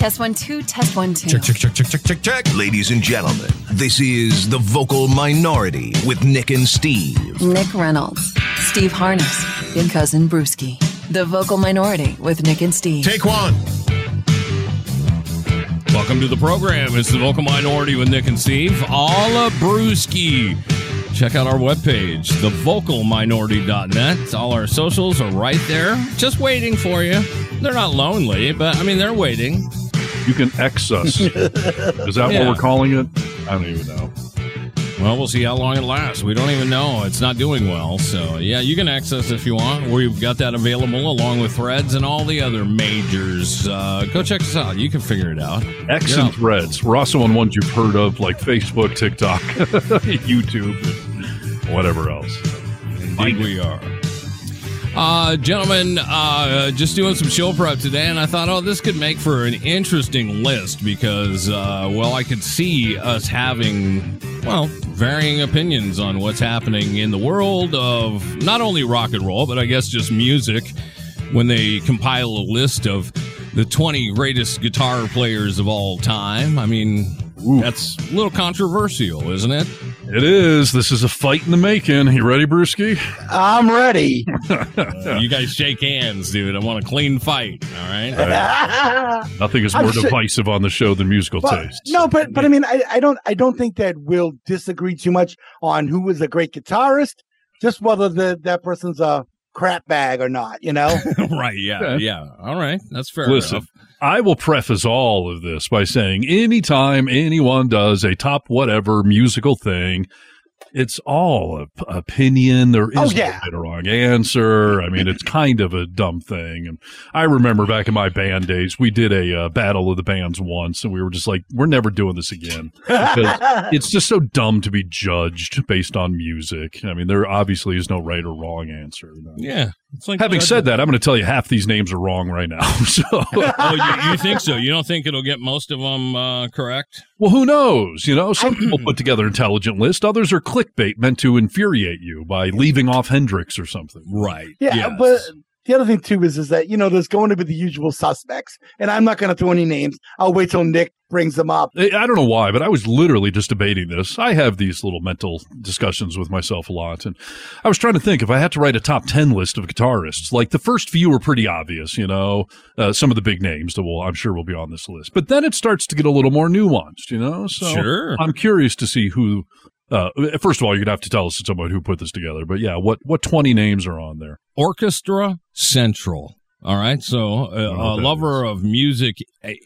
Test one, two, test one, two. Check, check, check, check, check, check, check. Ladies and gentlemen, this is The Vocal Minority with Nick and Steve. Nick Reynolds, Steve Harness, Big Cousin Brewski. The Vocal Minority with Nick and Steve. Take one. Welcome to the program. It's the Vocal Minority with Nick and Steve. All of Brewski. Check out our webpage, thevocalminority.net. All our socials are right there, just waiting for you. They're not lonely, but I mean, they're waiting. You can X us. Is that Yeah. what we're calling it? I don't even know. Well, we'll see how long it lasts. We don't even know. It's not doing well. So, yeah, you can access if you want. We've got that available along with threads and all the other majors. Uh, go check us out. You can figure it out. X Yeah. and threads. We're also on ones you've heard of, like Facebook, TikTok, YouTube, whatever else. Indeed, we are. Uh, gentlemen, uh, just doing some show prep today, and I thought, oh, this could make for an interesting list because, uh, well, I could see us having, well, varying opinions on what's happening in the world of not only rock and roll, but I guess just music when they compile a list of the 20 greatest guitar players of all time. I mean, that's a little controversial, isn't it? It is. This is a fight in the making. You ready, Brewski? I'm ready. You guys shake hands, dude. I want a clean fight. All right. Nothing is I'm more sure- divisive on the show than musical But- taste. no, but but I mean, I, I don't I don't think that we'll disagree too much on who was a great guitarist, just whether the that person's a crap bag or not. You know, right. Yeah. Yeah. Yeah. All right. That's fair Listen, enough. I will preface all of this by saying anytime anyone does a top whatever musical thing, it's all a p- opinion. There is Oh, no right or wrong answer. I mean, it's kind of a dumb thing. And I remember back in my band days, we did a uh, battle of the bands once, and we were just like, we're never doing this again. Because it's just so dumb to be judged based on music. I mean, there obviously is no right or wrong answer. Yeah. It's like Having said that, I'm going to tell you half these names are wrong right now. So, oh, you, you think so? You don't think it'll get most of them uh, correct? well, who knows? You know, some people put together intelligent lists. Others are clickbait meant to infuriate you by leaving off Hendrix or something. Right. yeah. Yes. But the other thing too is is that you know there's going to be the usual suspects, and I'm not going to throw any names. I'll wait till Nick brings them up. I I don't know why, but I was literally just debating this. I have these little mental discussions with myself a lot. And I was trying to think if I had to write a top 10 list of guitarists, like the first few were pretty obvious, you know, uh, some of the big names that will, I'm sure will be on this list. But then it starts to get a little more nuanced, you know? So Sure. I'm curious to see who, uh, first of all, you're going to have to tell us someone who put this together. But yeah, what, what 20 names are on there? Orchestra Central. All right. So, uh, a lover of music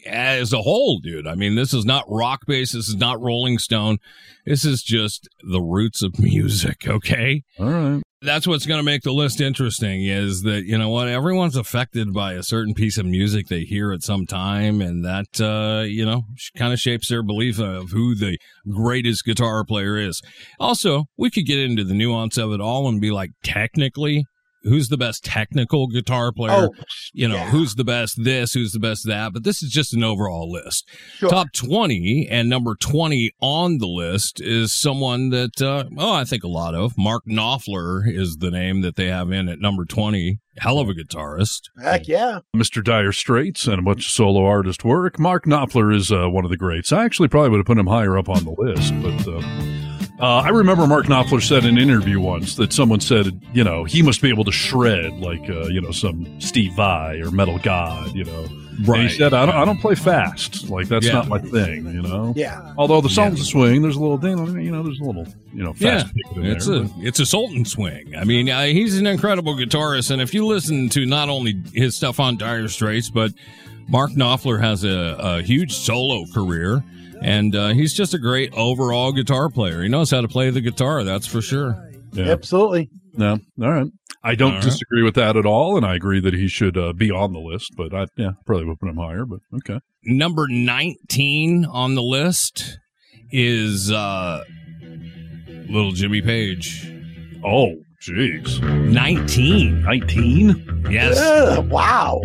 as a whole, dude. I mean, this is not rock based. This is not Rolling Stone. This is just the roots of music. Okay. All right. That's what's going to make the list interesting is that you know what everyone's affected by a certain piece of music they hear at some time and that uh you know kind of shapes their belief of who the greatest guitar player is. Also we could get into the nuance of it all and be like technically who's the best technical guitar player Oh, you know yeah. who's the best this who's the best that but this is just an overall list Sure. top 20 and number 20 on the list is someone that uh, oh i think a lot of mark knopfler is the name that they have in at number 20 hell of a guitarist Heck yeah. Mr. Dire Straits and a bunch of solo artist work. Mark Knopfler is uh, one of the greats. I actually probably would have put him higher up on the list, but uh, uh, I remember Mark Knopfler said in an interview once that someone said, you know, he must be able to shred like, uh, you know, some Steve Vai or Metal God, you know. And he said, I don't, I don't play fast. Like, that's Yeah. not my thing, you know. Yeah. Although the songs swing, there's a little, thing, you know, there's a little, you know, fast pick in it's there. a it's a Sultan swing. I mean, uh, he's an incredible guitarist, and if you listen to not only his stuff on Dire Straits, but Mark Knopfler has a, a huge solo career, and uh, he's just a great overall guitar player. He knows how to play the guitar, that's for sure. yeah. Absolutely. No, all right. I don't All right. disagree with that at all, and I agree that he should uh, be on the list. But I, yeah, probably would put him higher. But okay, Number nineteen on the list is uh, little Jimmy Page. oh, jeez, Nineteen. nineteen. Yes. Ugh, wow.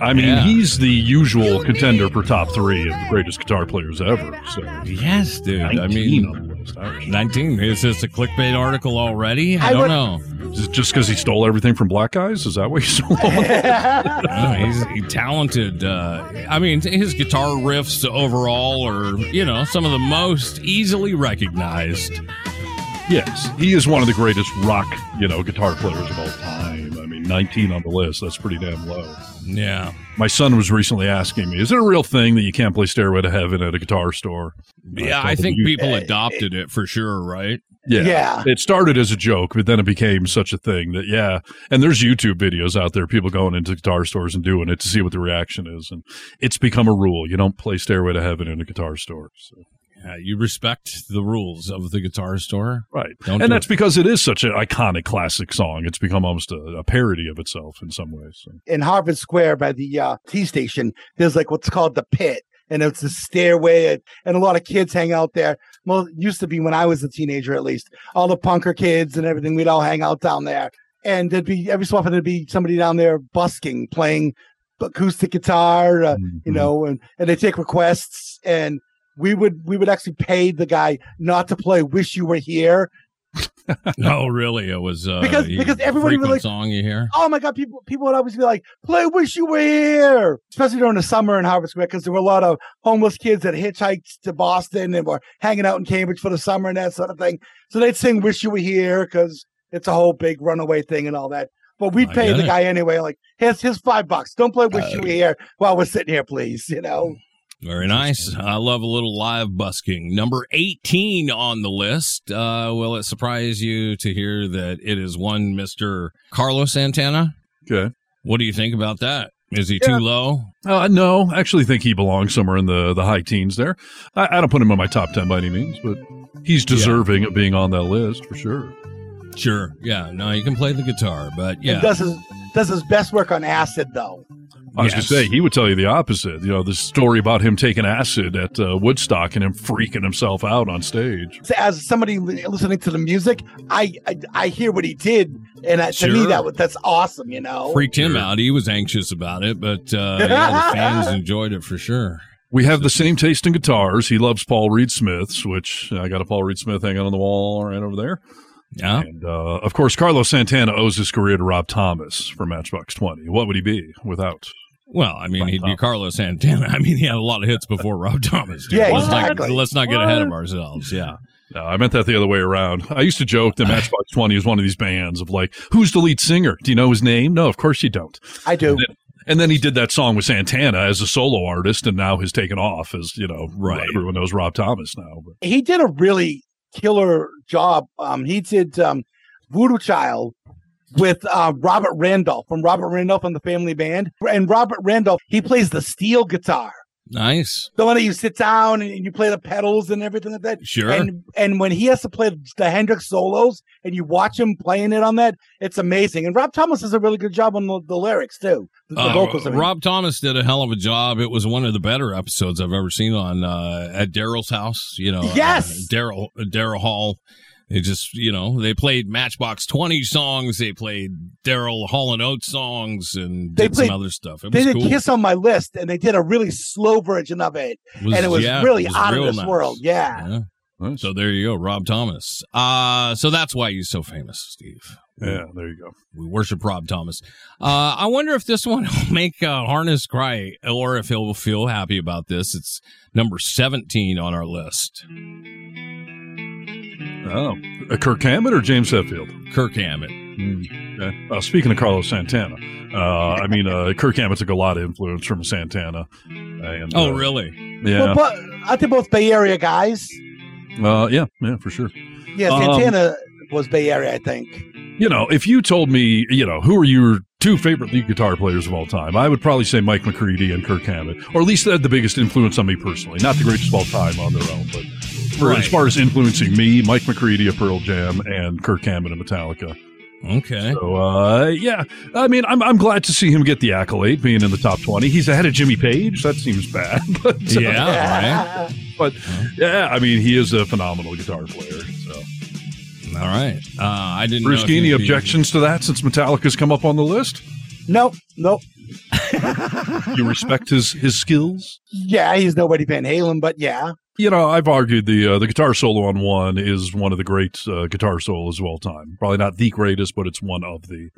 I mean, Yeah. he's the usual contender for top three of the greatest guitar players ever. So Yes, dude. I mean, on the list. list. Irish. 19. Is this a clickbait article already? I, I don't would- know. Is it just because he stole everything from black guys? Is that what he stole? Oh, he's he talented. Uh, I mean, his guitar riffs overall are, you know, some of the most easily recognized. yes, he is one of the greatest rock, you know, guitar players of all time. I mean, 19 on the list. That's pretty damn low. Yeah. My son was recently asking me, "Is it a real thing that you can't play Stairway to Heaven at a guitar store?" Yeah, told I think "You- people adopted it for sure, right? Yeah. Yeah. It started as a joke, but then it became such a thing that, yeah. And there's YouTube videos out there, people going into guitar stores and doing it to see what the reaction is. And it's become a rule. You don't play Stairway to Heaven in a guitar store. So. Yeah, you respect the rules of the guitar store. Right. Don't and do that's it. because it is such an iconic classic song. It's become almost a, a parody of itself in some ways. So. in Harvard Square by the uh, T station, there's like what's called the pit. And it's a stairway, and, and a lot of kids hang out there. Well, it used to be when I was a teenager, at least. All the punker kids and everything, we'd all hang out down there. And there'd be every so often there'd be somebody down there busking, playing acoustic guitar, uh, Mm-hmm. you know, and, and they take requests. And we would we would actually pay the guy not to play "Wish You Were Here." no, really? It was uh, Because- because everybody was like- song you hear. oh my god, people people would always be like, "Play Wish You Were Here," especially during the summer in Harvard Square because there were a lot of homeless kids that hitchhiked to Boston and were hanging out in Cambridge for the summer and that sort of thing. So they'd sing "Wish You Were Here" because it's a whole big runaway thing and all that. But we'd I pay the it. guy anyway. Like, here's here's five bucks. Don't play "Wish You Were Here" while we're sitting here, please. You know. Very nice. I love a little live busking. Number 18 on the list. Uh, will it surprise you to hear that it is one Mr. Carlos Santana? Okay. What do you think about that? Is he Yeah. too low? Uh, no, I actually think he belongs somewhere in the, the high teens there. I, I don't put him in my top 10 by any means, but he's deserving of being on that list for sure. Sure. Yeah. No, you can play the guitar, but And yeah. does his does his best work on acid though. I was Yes. going to say, he would tell you the opposite. You know, the story about him taking acid at uh, Woodstock and him freaking himself out on stage. As somebody listening to the music, I I, I hear what he did, and uh, to me that was that's awesome. You know. Freaked him out. He was anxious about it, but uh, yeah, the fans enjoyed it for sure. We have the same taste in guitars. He loves Paul Reed Smiths, which I got a Paul Reed Smith hanging on the wall right over there. Yeah. And uh, of course, Carlos Santana owes his career to Rob Thomas for Matchbox 20. What would he be without? Well, I mean, Rob he'd be Carlos Santana. I mean, he had a lot of hits before Rob Thomas. Dude. Yeah, let's exactly. not let's not get ahead of ourselves. Yeah. No, I meant that the other way around. I used to joke that Matchbox 20 is one of these bands of like, who's the lead singer? Do you know his name? No, of course you don't. I do. And then he did that song with Santana as a solo artist, and now has taken off as, you know, Right. everyone knows Rob Thomas now. But He did a really killer job. Um, he did um, Voodoo Child with uh, Robert Randolph from Robert Randolph and the Family Band, and Robert Randolph he plays the steel guitar. Nice. The one that you sit down and you play the pedals and everything like that. Sure. And and when he has to play the Hendrix solos and you watch him playing it on that, it's amazing. And Rob Thomas does a really good job on the, the lyrics too, the, the Uh, vocals. I mean. Rob Thomas did a hell of a job. It was one of the better episodes I've ever seen on uh, at Daryl's house. You know, uh, Yes! Daryl Daryl Hall. They just, you know, they played Matchbox Twenty songs. They played Daryl Hall and Oates songs, and They did some played- other stuff. It they was did cool. Kiss on my list, and they did a really slow version of it, and it was yeah, really it was out of this nice. world. Yeah. Yeah. nice. So there you go, Rob Thomas. Uh, so that's why he's so famous, Steve. yeah, there you go. We worship Rob Thomas. Uh, I wonder if this one will make uh, Harness cry or if he'll feel happy about this. It's number 17 on our list. Oh, uh, Kirk Hammett or James Hetfield? Kirk Hammett. Okay. Uh, speaking of Carlos Santana, uh, I mean, uh, Kirk Hammett took a lot of influence from Santana. And, Oh, uh, really? Yeah. Well, but I think both Bay Area guys. Uh, yeah, yeah, for sure. Yeah, Um, Santana was Bay Area, I think. You know, if you told me, you know, who are your two favorite lead guitar players of all time, I would probably say Mike McCready and Kirk Hammett, or at least they had the biggest influence on me personally. Not the greatest of all time on their own, but for, Right. as far as influencing me, Mike McCready of Pearl Jam and Kirk Hammett of Metallica. Okay. So, uh, yeah, I mean, I'm, I'm glad to see him get the accolade, being in the top 20. He's ahead of Jimmy Page. That seems bad. But, uh, Yeah. Right. but yeah, I mean, he is a phenomenal guitar player. So, All right. Uh, I didn't Bruce know. any you'd be- objections to that since Metallica's come up on the list? Nope, nope. you respect his his skills. Yeah, he's nobody Van Halen, but yeah. You know, I've argued the uh, the guitar solo on one is one of the great uh, guitar solos of all time. Probably not the greatest, but it's one of the.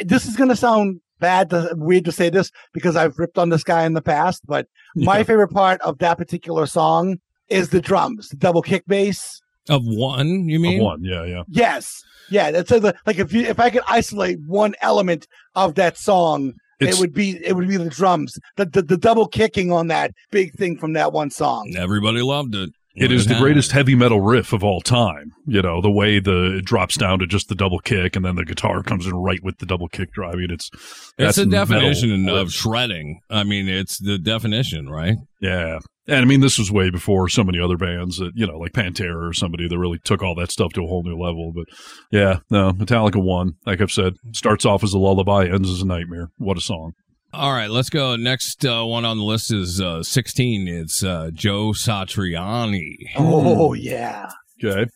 This is going to sound bad, to, weird to say this because I've ripped on this guy in the past, but my Yeah. favorite part of that particular song is the drums, the double kick bass. Of one, you Of mean? one, yeah, yeah. Yes, yeah. That's a, like if you if I could isolate one element of that song, It's it would be it would be the drums, the, the the double kicking on that big thing from that one song. Everybody loved it. it is the greatest heavy metal riff of all time. You know, the way the it drops down to just the double kick, and then the guitar comes in right with the double kick drive. I mean, it's It's a the metal definition riff. of shredding. I mean, it's the definition, right? Yeah. And I mean, this was way before so many other bands that, you know, like Pantera or somebody that really took all that stuff to a whole new level. But yeah, no, Metallica won. like I've said, starts off as a lullaby, ends as a nightmare. What a song. All right, let's go. Next uh, one on the list is uh, 16. It's uh, Joe Satriani. Oh yeah. Okay.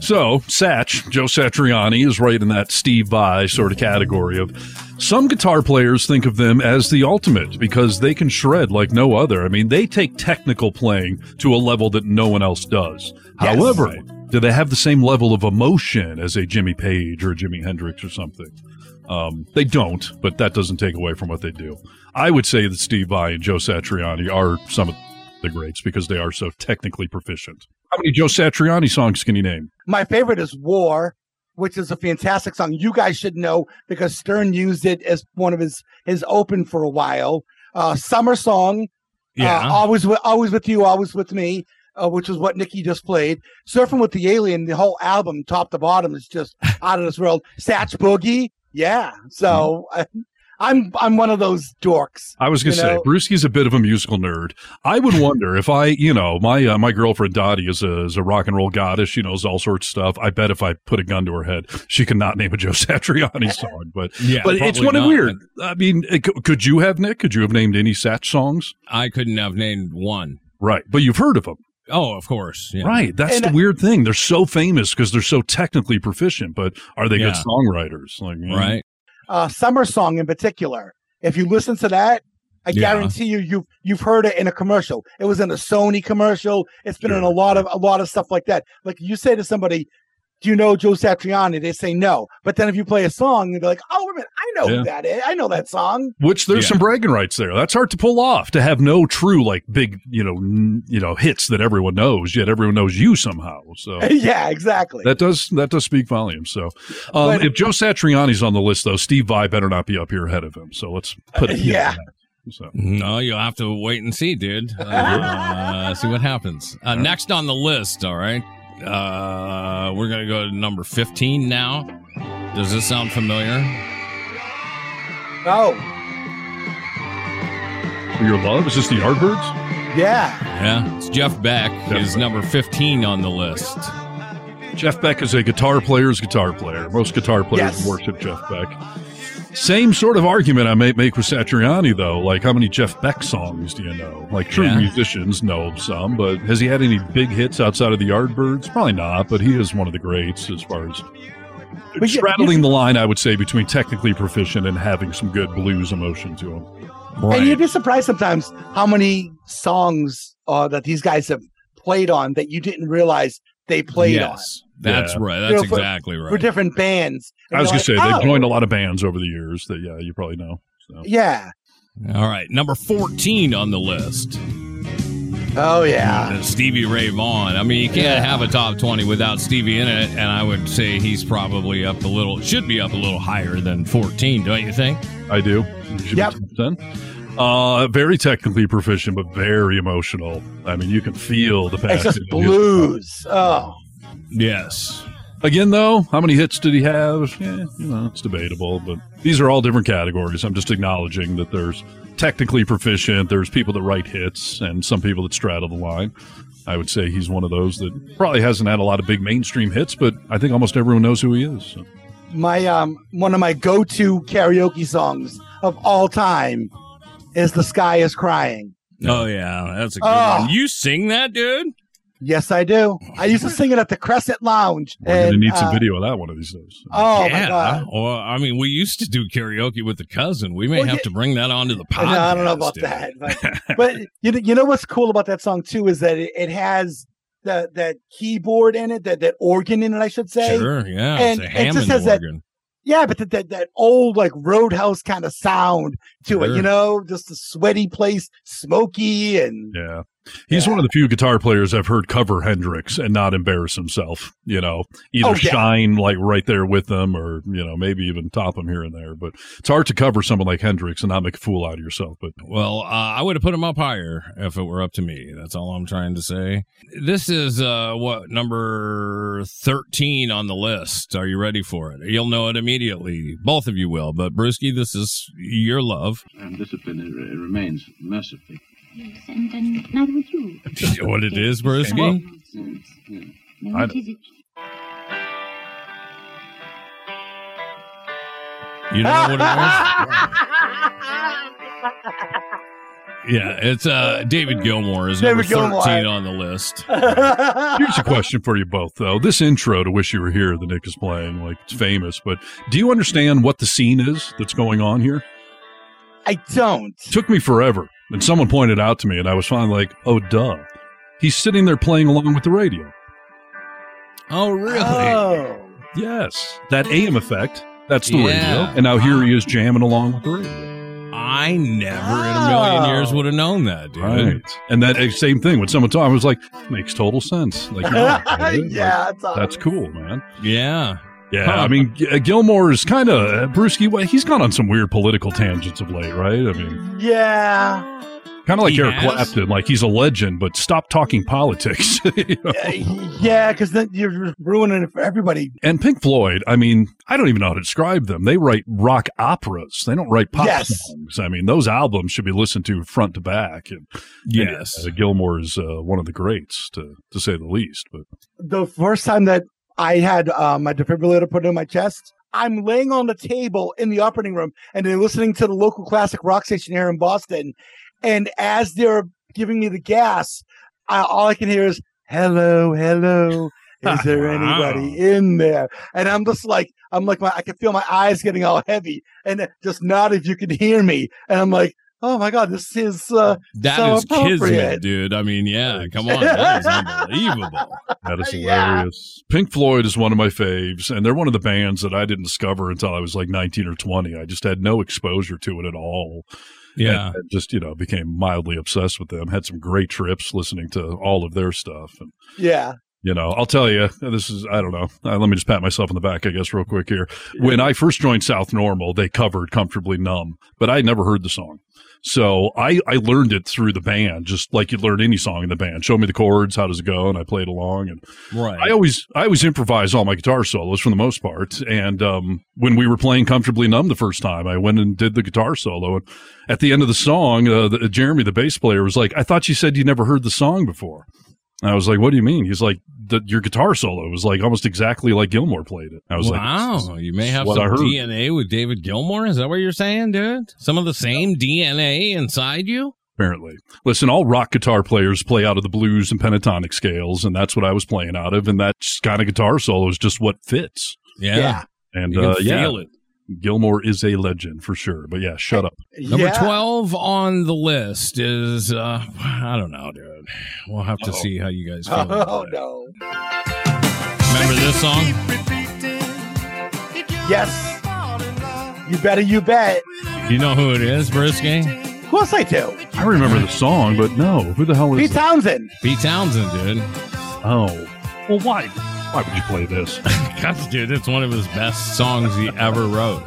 So, Satch, Joe Satriani, is right in that Steve Vai sort of category of some guitar players think of them as the ultimate because they can shred like no other. I mean, they take technical playing to a level that no one else does. Yes. However, do they have the same level of emotion as a Jimmy Page or a Jimi Hendrix or something? Um, they don't, but that doesn't take away from what they do. I would say that Steve Vai and Joe Satriani are some of the greats because they are so technically proficient. How many Joe Satriani songs can you name? My favorite is War, which is a fantastic song. You guys should know because Stern used it as one of his his open for a while. Uh, Summer Song, Yeah. uh, always with always with you, always with me, uh, which is what Nikki just played. Surfing with the Alien, the whole album, top to bottom, is just out of this world. Satch Boogie, yeah. So I, I'm I'm one of those dorks. I was going to say, know- Brewski's a bit of a musical nerd. I would wonder if I, you know, my uh, my girlfriend Dottie is a, is a rock and roll goddess. She knows all sorts of stuff. I bet if I put a gun to her head, she could not name a Joe Satriani song. But yeah, but it's probably one of not. weird. I mean, it, could you have Nick? Could you have named any Satch songs? I couldn't have named one. Right, but you've heard of them. Oh, of course. Yeah. Right. That's And the I- weird thing. They're so famous because they're so technically proficient, but are they good songwriters? Like, you Right. Uh, summer song in particular. If you listen to that, I Yeah. guarantee you you've you've heard it in a commercial. It was in a Sony commercial. It's been in a lot of a lot of stuff like that. Like you say to somebody, "Do you know Joe Satriani?" They say no. But then if you play a song, they're like, "Oh, wait a minute, I know Yeah. who that is. I know that song." Which there's Yeah. some bragging rights there. That's hard to pull off. To have no true like big, you know, n- you know, hits that everyone knows, yet everyone knows you somehow. So yeah, exactly. that does that does speak volumes. So um, But- if Joe Satriani's on the list, though, Steve Vai better not be up here ahead of him. So let's put it. Yeah. So No, you'll have to wait and see, dude. Uh, see what happens. Uh, next on the list, all right. Uh, we're gonna go to number fifteen now. Does this sound familiar? oh, your love is this the Yardbirds? yeah. Yeah, it's Jeff Beck. Is number fifteen on the list. Jeff Beck is a guitar player's guitar player. Most guitar players Yes. worship Jeff Beck. Same sort of argument I may make with Satriani, though. Like, how many Jeff Beck songs do you know? Like, true Yeah. musicians know some, but has he had any big hits outside of the Yardbirds? Probably not, but he is one of the greats as far as But you- straddling the line, I would say, between technically proficient and having some good blues emotion to him. And you'd be surprised sometimes how many songs uh, that these guys have played on that you didn't realize they played on yes, that's Yeah. right. You That's know, for- exactly right. for different bands. And I was going to say, like, they've "Oh, joined a lot of bands over the years that, yeah, you probably know. So. Yeah. All right, number fourteen on the list. Oh yeah. Stevie Ray Vaughan. I mean, you can't Yeah. have a top 20 without Stevie in it, and I would say he's probably up a little, should be up a little higher than 14, don't you think? I do. You Yep. Uh, very technically proficient, but very emotional. I mean, you can feel the It's passion. just blues. Oh. Yes. Again, though, how many hits did he have? Yeah, you know, it's debatable, but these are all different categories. I'm just acknowledging that there's technically proficient, there's people that write hits, and some people that straddle the line. I would say he's one of those that probably hasn't had a lot of big mainstream hits, but I think almost everyone knows who he is. So. My um one of my go-to karaoke songs of all time is The Sky is Crying. Oh, yeah. That's a good Oh. one. You sing that, dude? Yes, I do. I used to sing it at the Crescent Lounge. We're going to need some uh, video of that one of these days. Oh my god! Well, I mean, we used to do karaoke with the cousin. We may Well, have yeah. to bring that onto the podcast. know- I don't know about dude. that, but, but you know, you know what's cool about that song too is that it, it has the that keyboard in it, that that organ in it, I should say. Sure, yeah. And it's a it just Hammond has that- organ. Yeah, but that, that that old like roadhouse kind of sound to it, you know, just a sweaty place, smoky and Yeah. He's Yeah. one of the few guitar players I've heard cover Hendrix and not embarrass himself. You know, either Oh, yeah. shine like right there with them or, you know, maybe even top him here and there. But it's hard to cover someone like Hendrix and not make a fool out of yourself. But Well, uh, I would have put him up higher if it were up to me. That's all I'm trying to say. This is uh, what number thirteen on the list. Are you ready for it? You'll know it immediately. Both of you will. But Brewski, this is your love. And discipline it, it remains mercifully. Yes, and, and neither would you. You know what it is, Brewski? Yeah. Now, I what is it? You know what it is? Yeah, it's uh, David Gilmour is number David Gilmour. thirteen on the list. here's a question for you both, though. This intro to Wish You Were Here that Nick is playing, like, it's famous. But do you understand what the scene is that's going on here? I don't. took me forever. And someone pointed out to me, and I was finally like, oh, duh. He's sitting there playing along with the radio. Oh, really? Oh. Yes. That AM effect. That's the Yeah. radio. And now here he is jamming along with the radio. I never in a million years would have known that, dude. Right. And that uh, same thing when someone told I was like, makes total sense. Like, yeah, yeah, Like, that's, that's cool, man. Yeah. Yeah. Huh. I mean, G- uh, Gilmour is kind of, uh, Brewski, he's gone on some weird political tangents of late, right? I mean, yeah. kind of like He Eric has? Clapton, like he's a legend, but stop talking politics. you know? Yeah, because then you're ruining it for everybody. And Pink Floyd, I mean, I don't even know how to describe them. They write rock operas. They don't write pop Yes. songs. I mean, those albums should be listened to front to back. And Yes. and, uh, Gilmour is uh, one of the greats, to to say the least. But The first time that I had uh, my defibrillator put in my chest, I'm laying on the table in the operating room and they're listening to the local classic rock station here in Boston. And as they're giving me the gas, I, all I can hear is, hello, hello. Is there anybody in there? And I'm just like, I'm like, my, I can feel my eyes getting all heavy and just not if you can hear me. And I'm like, oh my God, this is, uh, That so is kismet, appropriate. dude. I mean, yeah, come on. That is unbelievable. that is Yeah. hilarious. Pink Floyd is one of my faves, and they're one of the bands that I didn't discover until I was like 19 or 20. I just had no exposure to it at all. Yeah. And, and just, you know, became mildly obsessed with them. Had some great trips listening to all of their stuff. And yeah. You know, I'll tell you, this is, I don't know. Uh, let me just pat myself on the back, I guess, real quick here. When I first joined South Normal, they covered Comfortably Numb, but I had never heard the song. So I, I learned it through the band, just like you'd learn any song in the band. Show me the chords, how does it go? And I played along. And Right. I always, I always improvise all my guitar solos for the most part. And, um, when we were playing Comfortably Numb the first time, I went and did the guitar solo. And at the end of the song, uh, the, Jeremy, the bass player was like, I thought you said you never heard the song before. And I was like, what do you mean? He's like, the, your guitar solo was like almost exactly like Gilmour played it. I was like, wow, you may have some DNA with David Gilmour. Is that what you're saying, dude? Some of the same DNA inside you? apparently. Listen, all rock guitar players play out of the blues and pentatonic scales, and that's what I was playing out of. And that kind of guitar solo is just what fits. Yeah. Yeah. And You can uh, yeah, it. Gilmour is a legend for sure. But yeah, shut up. Number Yeah. 12 on the list is, uh, I don't know, dude. We'll have to see how you guys feel. about Oh, it. no. Remember this song? Yes. You better, you bet. You know who it is, Brewski? Of course I do. I remember the song, but no, who the hell is Pete it? Townshend. Pete Townshend, dude. Oh, well, why? Why would you play this? Gosh, dude, it's one of his best songs he ever wrote.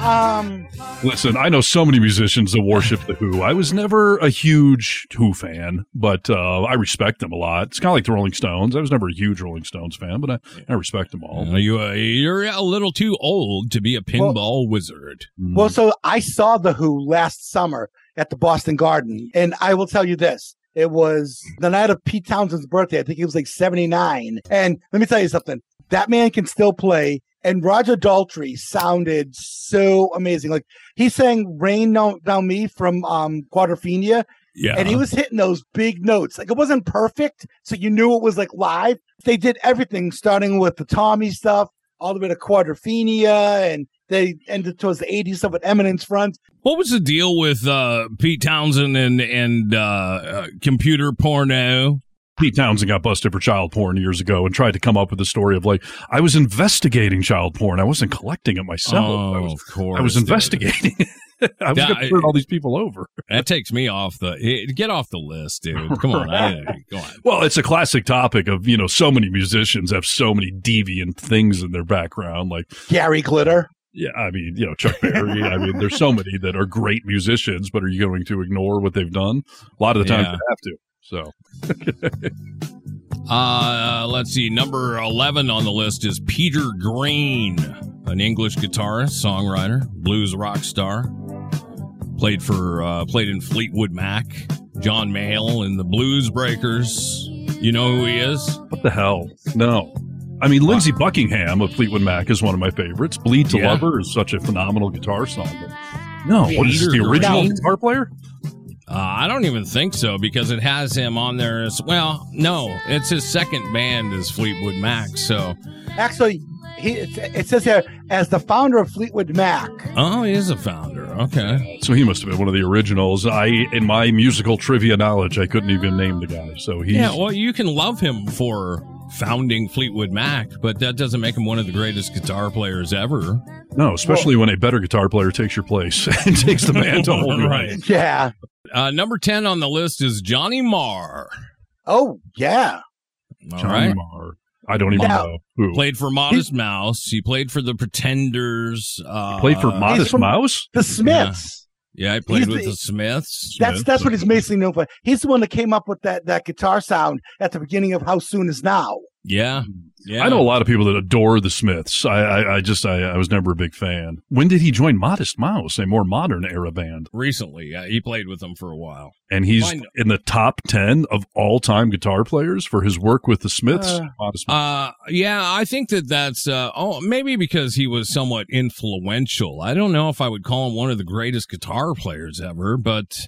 Um, Listen, I know so many musicians that worship the Who. I was never a huge Who fan, but uh, I respect them a lot. It's kind of like the Rolling Stones. I was never a huge Rolling Stones fan, but I, I respect them all. Uh, you, uh, you're a little too old to be a pinball wizard. well, so I saw The Who last summer at the Boston Garden, and I will tell you this. It was the night of Pete Townshend's birthday. I think he was like 79. And let me tell you something. That man can still play. And Roger Daltrey sounded so amazing. Like he sang Rain Down, Down Me from um Quadrophenia. Yeah. and he was hitting those big notes. Like it wasn't perfect, so you knew it was like live. They did everything, starting with the Tommy stuff, all the way to Quadrophenia, and they ended towards the '80s stuff with Eminence Front. What was the deal with uh, Pete Townshend and and uh, uh, computer porno? Pete Townshend got busted for child porn years ago and tried to come up with a story of like, I was investigating child porn. I wasn't collecting it myself. Oh, I was, of course. I was investigating. I was going to turn all these people over. That takes me off the. Get off the list, dude. Come on, I, go on. Well, it's a classic topic of, you know, so many musicians have so many deviant things in their background. Like, Gary Glitter. Yeah, I mean, you know, Chuck Berry. I mean, there's so many that are great musicians, but are you going to ignore what they've done? A lot of the times Yeah. you have to. So, Uh, let's see. Number 11 on the list is Peter Green, an English guitarist, songwriter, blues rock star. Played for, uh, played in Fleetwood Mac, John Mayall, and the Blues Breakers. You know who he is? what the hell? No. I mean, Lindsey Buckingham of Fleetwood Mac is one of my favorites. Bleed to Yeah. Lover is such a phenomenal guitar song. But no, what is this, the original Green? guitar player? Uh, I don't even think so because it has him on there as well. No, it's his second band is Fleetwood Mac. So, Actually, he it, it says here as the founder of Fleetwood Mac. oh, he is a founder. Okay. So he must have been one of the originals. I, in my musical trivia knowledge, I couldn't even name the guy. So he's Yeah, well, you can love him for founding Fleetwood Mac, but that doesn't make him one of the greatest guitar players ever. no, especially when a better guitar player takes your place and takes the mantle. Right. Yeah. Uh, number 10 on the list is Johnny Marr. Oh yeah. All Johnny right. Marr. I don't even Yeah. know who. Played for Modest Mouse. He played for the Pretenders. Uh, Played for Modest from- Mouse? The Smiths. Yeah, I played He's with the- the Smiths. That's that's what he's basically known for. He's the one that came up with that that guitar sound at the beginning of How Soon Is Now. Yeah. Yeah. I know a lot of people that adore the Smiths. I, I, I just, I, I was never a big fan. When did he join Modest Mouse, a more modern era band? Recently, uh, he played with them for a while. And he's in the top 10 of all time guitar players for his work with the Smiths. Uh, Modest Mouse. Uh, yeah, I think that that's, uh, oh, maybe because he was somewhat influential. I don't know if I would call him one of the greatest guitar players ever, but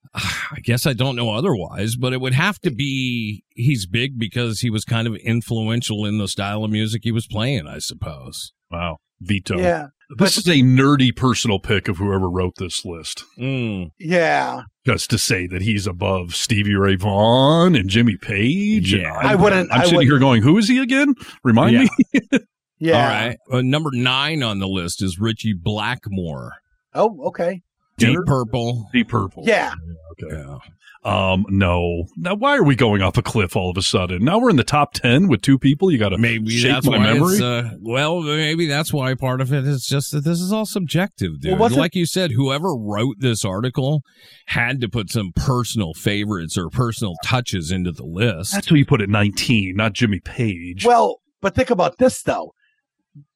I guess I don't know otherwise. But it would have to be he's big because he was kind of influential in the style of music he was playing, I suppose. wow. Veto. Yeah. This is a nerdy personal pick of whoever wrote this list. Mm. Yeah. Just to say that he's above Stevie Ray Vaughan and Jimmy Page. and Yeah. I wouldn't- I'm I sitting wouldn't- here going, who is he again? Remind Yeah. me. Yeah. All right. Uh, number nine on the list is Ritchie Blackmore. Oh, okay. Deep Dinner? Purple. Deep Purple. Yeah. Okay. Yeah. Um, no. Now, why are we going off a cliff all of a sudden? Now we're in the top 10 with two people. You got to Maybe shake that's my why memory. uh, well, maybe that's why part of it is just that this is all subjective, dude. Well, what's it- like you said, whoever wrote this article had to put some personal favorites or personal touches into the list. That's who you put at 19, not Jimmy Page. Well, but think about this though.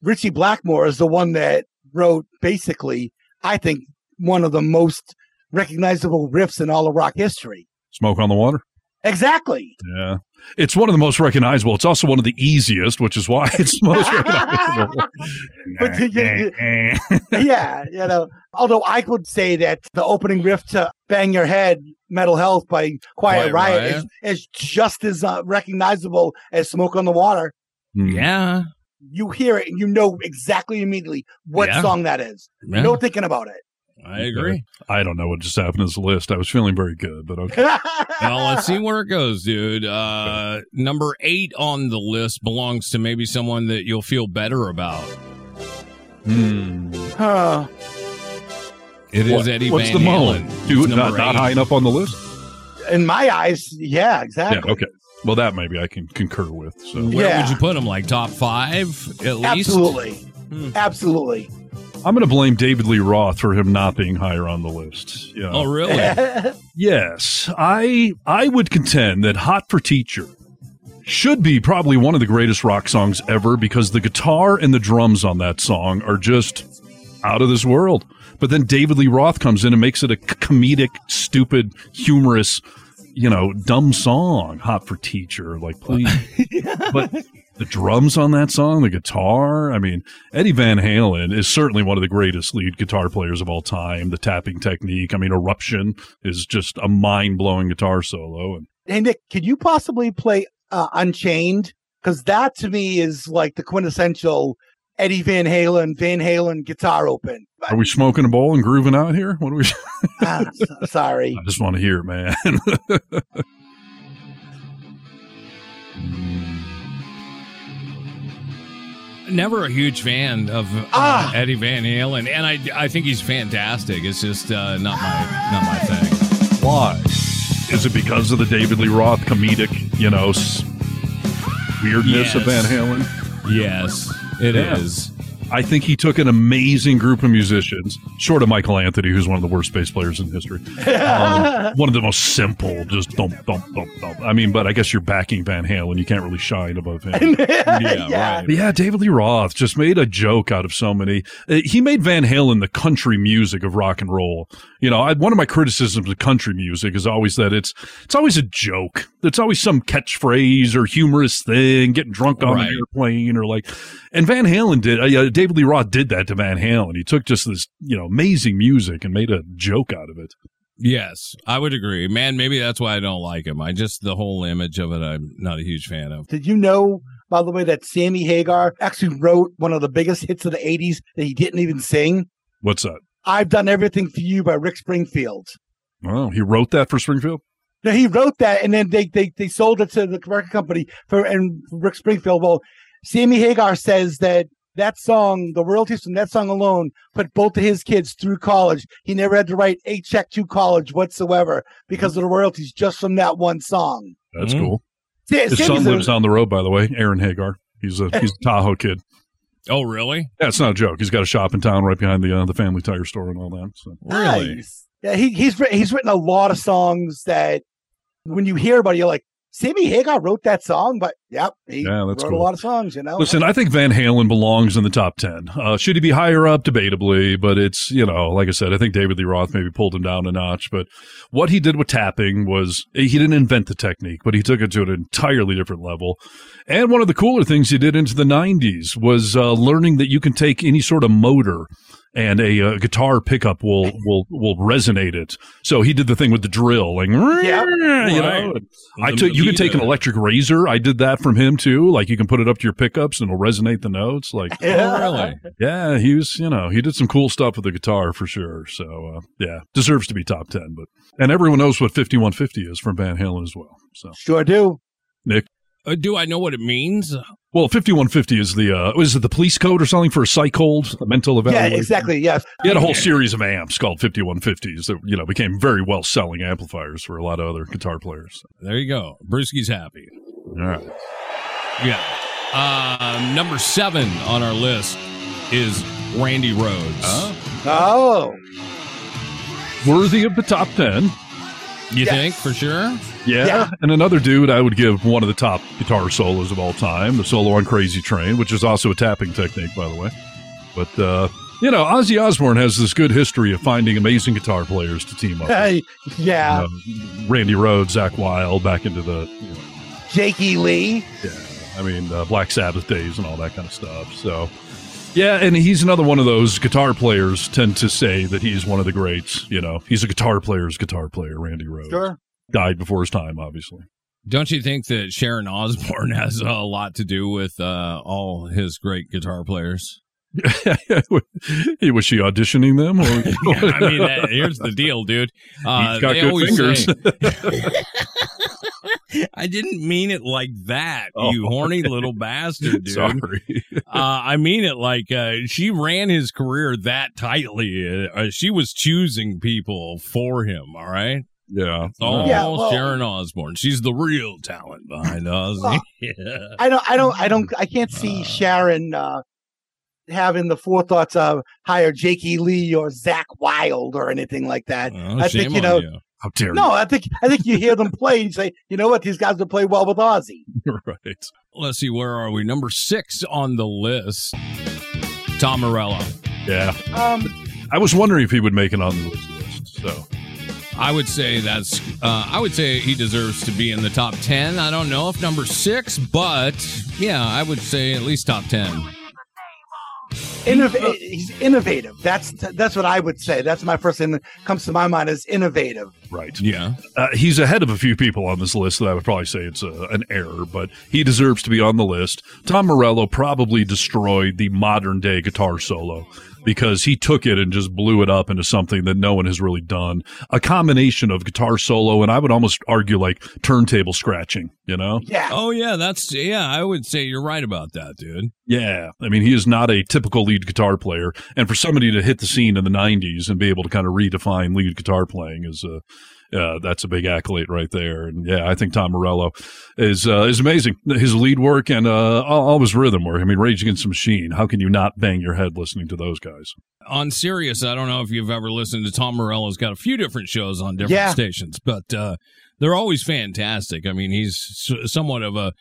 Ritchie Blackmore is the one that wrote basically, I think, one of the most recognizable riffs in all of rock history. Smoke on the Water. Exactly. Yeah. It's one of the most recognizable. It's also one of the easiest, which is why it's most recognizable. But you- you- yeah, you know. Although I would say that the opening riff to "Bang Your Head," Metal Health" by Quiet, Quiet Riot, Riot. Is, is just as uh, recognizable as "Smoke on the Water." Hmm. yeah. You hear it and you know exactly immediately what Yeah. song that is. yeah, No thinking about it. I agree. I don't know what just happened to this list. I was feeling very good, but okay. Well, let's see where it goes, dude. Uh, number eight on the list belongs to maybe someone that you'll feel better about. Hmm. Huh. It is What- Eddie What's Van the Halen. moan? Dude, not, not high enough on the list? In my eyes, yeah, exactly. Yeah, okay. Well, that maybe I can concur with. So Where Yeah. would you put him? Like top five at least? Absolutely. Hmm. Absolutely. I'm going to blame David Lee Roth for him not being higher on the list. Yeah. Oh, really? Yes, I I would contend that "Hot for Teacher" should be probably one of the greatest rock songs ever because the guitar and the drums on that song are just out of this world. But then David Lee Roth comes in and makes it a comedic, stupid, humorous, you know, dumb song. "Hot for Teacher," like please. but the drums on that song, the guitar. I mean, Eddie Van Halen is certainly one of the greatest lead guitar players of all time. The tapping technique. I mean, Eruption is just a mind blowing guitar solo. And Hey Nick, could you possibly play uh, Unchained? Because that to me is like the quintessential Eddie Van Halen, Van Halen guitar open. are we smoking a bowl and grooving out here? What are we? Ah, so- sorry. I just want to hear it, man. Never a huge fan of uh, Ah! Eddie Van Halen, and I I think he's fantastic. It's just uh, not my not my thing. Why? Is it because of the David Lee Roth comedic, you know, s- weirdness of Van Yes. Halen? Yes, it is. Yeah. I think he took an amazing group of musicians, short of Michael Anthony, who's one of the worst bass players in history. Um, one of the most simple, just thump, thump, thump, thump. I mean, but I guess you're backing Van Halen. You can't really shine above him. Yeah, right. Yeah, David Lee Roth just made a joke out of so many. Uh, he made Van Halen the country music of rock and roll. You know, I, one of my criticisms of country music is always that it's it's always a joke. It's always some catchphrase or humorous thing, getting drunk on Right. an airplane or like. And Van Halen did. Uh, David Lee Roth did that to Van Halen. He took just this you know amazing music and made a joke out of it. Yes, I would agree. Man, maybe that's why I don't like him. I just the whole image of it. I'm not a huge fan of. Did you know, by the way, that Sammy Hagar actually wrote one of the biggest hits of the 80s that he didn't even sing? What's that? I've Done Everything for You by Rick Springfield. Oh, he wrote that for Springfield. No, he wrote that and then they, they, they sold it to the record company for and Rick Springfield. Well, Sammy Hagar says that that song, the royalties from that song alone, put both of his kids through college. He never had to write a check to college whatsoever because of the royalties just from that one song. That's Mhm. cool. Sa- His Sammy's son a- lives down the road, by the way. Aaron Hagar. He's a he's a Tahoe kid. Oh, really? Yeah, it's not a joke. He's got a shop in town right behind the uh, the family tire store and all that. So Really? Nice. Yeah, he, he's he's written a lot of songs that when you hear about it, you're like, Sammy Hagar wrote that song, but yep, he Yeah, that's wrote cool. a lot of songs, you know. listen, I think Van Halen belongs in the top ten. Uh, should he be higher up? Debatably, but it's you know, like I said, I think David Lee Roth maybe pulled him down a notch. But what he did with tapping was he didn't invent the technique, but he took it to an entirely different level. And one of the cooler things he did into the '90s was uh, learning that you can take any sort of motor and a uh, guitar pickup will will will resonate it. So he did the thing with the drill, like Yeah. you know. Right. I took you can take an electric razor. I did that from him too. Like you can put it up to your pickups and it'll resonate the notes. Like Oh, really? yeah, he was you know he did some cool stuff with the guitar for sure. So uh, yeah, deserves to be top ten. But and everyone knows what fifty one fifty is from Van Halen as well. So Sure do. Nick. Uh, do I know what it means? Well, 5150 is the, uh, was it the police code or something for a psych hold, a mental evaluation? Yeah, exactly. Yes. He had a whole series of amps called 5150s that, you know, became very well selling amplifiers for a lot of other guitar players. There you go. Brewski's happy. All right. Yeah. Um, number seven on our list is Randy Rhoads. Oh, Worthy of the top 10. You Yes. think for sure? Yeah. Yeah. And another dude I would give one of the top guitar solos of all time, the solo on Crazy Train, which is also a tapping technique, by the way. But, uh, you know, Ozzy Osbourne has this good history of finding amazing guitar players to team up. with. yeah. Uh, Randy Rhoads, Zakk Wylde, back into the, you know, Jakey Lee. Yeah, I mean uh, Black Sabbath days and all that kind of stuff. So, yeah, and he's another one of those guitar players tend to say that he's one of the greats. You know, he's a guitar player's guitar player. Randy Rhoads Sure. died before his time, obviously. Don't you think that Sharon Osbourne has a lot to do with uh, all his great guitar players? was she auditioning them? Or, I mean, that, here's the deal, dude. Uh, he's got they good fingers. say- I didn't mean it like that, you Oh, horny okay. little bastard, dude. Sorry. Uh, I mean it like uh, she ran his career that tightly. Uh, she was choosing people for him. All right. yeah. It's all Yeah, well- Sharon Osbourne. She's the real talent behind Ozzy. Well, yeah. I don't. I don't. I don't. I can't see Uh. Sharon uh, having the forethoughts of hire Jakey Lee or Zakk Wylde or anything like that. Well, I shame think you on know. you. How dare No, I think I think you hear them play and you say, you know what, these guys will play well with Ozzy. right. Let's see, where are we? Number six on the list. Tom Morello. Yeah. Um, I was wondering if he would make it on the list. So I would say that's. Uh, I would say he deserves to be in the top ten. I don't know if number six, but yeah, I would say at least top ten. Innov- he's innovative. That's that's what I would say. That's my first thing that comes to my mind is innovative. Right. Yeah. Uh, he's ahead of a few people on this list that I would probably say it's a, an error, but he deserves to be on the list. Tom Morello probably destroyed the modern day guitar solo because he took it and just blew it up into something that no one has really done. A combination of guitar solo and I would almost argue like turntable scratching, you know? Yeah. Oh yeah, that's yeah. I would say you're right about that, dude. Yeah. I mean, he is not a typical lead guitar player. And for somebody to hit the scene in the 90s and be able to kind of redefine lead guitar playing is a. Uh, that's a big accolade right there, and yeah, I think Tom Morello is uh, is amazing. His lead work and uh, all, all his rhythm work. I mean, Rage Against the Machine. How can you not bang your head listening to those guys? On Sirius, I don't know if you've ever listened to Tom Morello's got a few different shows on different Yeah. stations, but uh, they're always fantastic. I mean, he's somewhat of a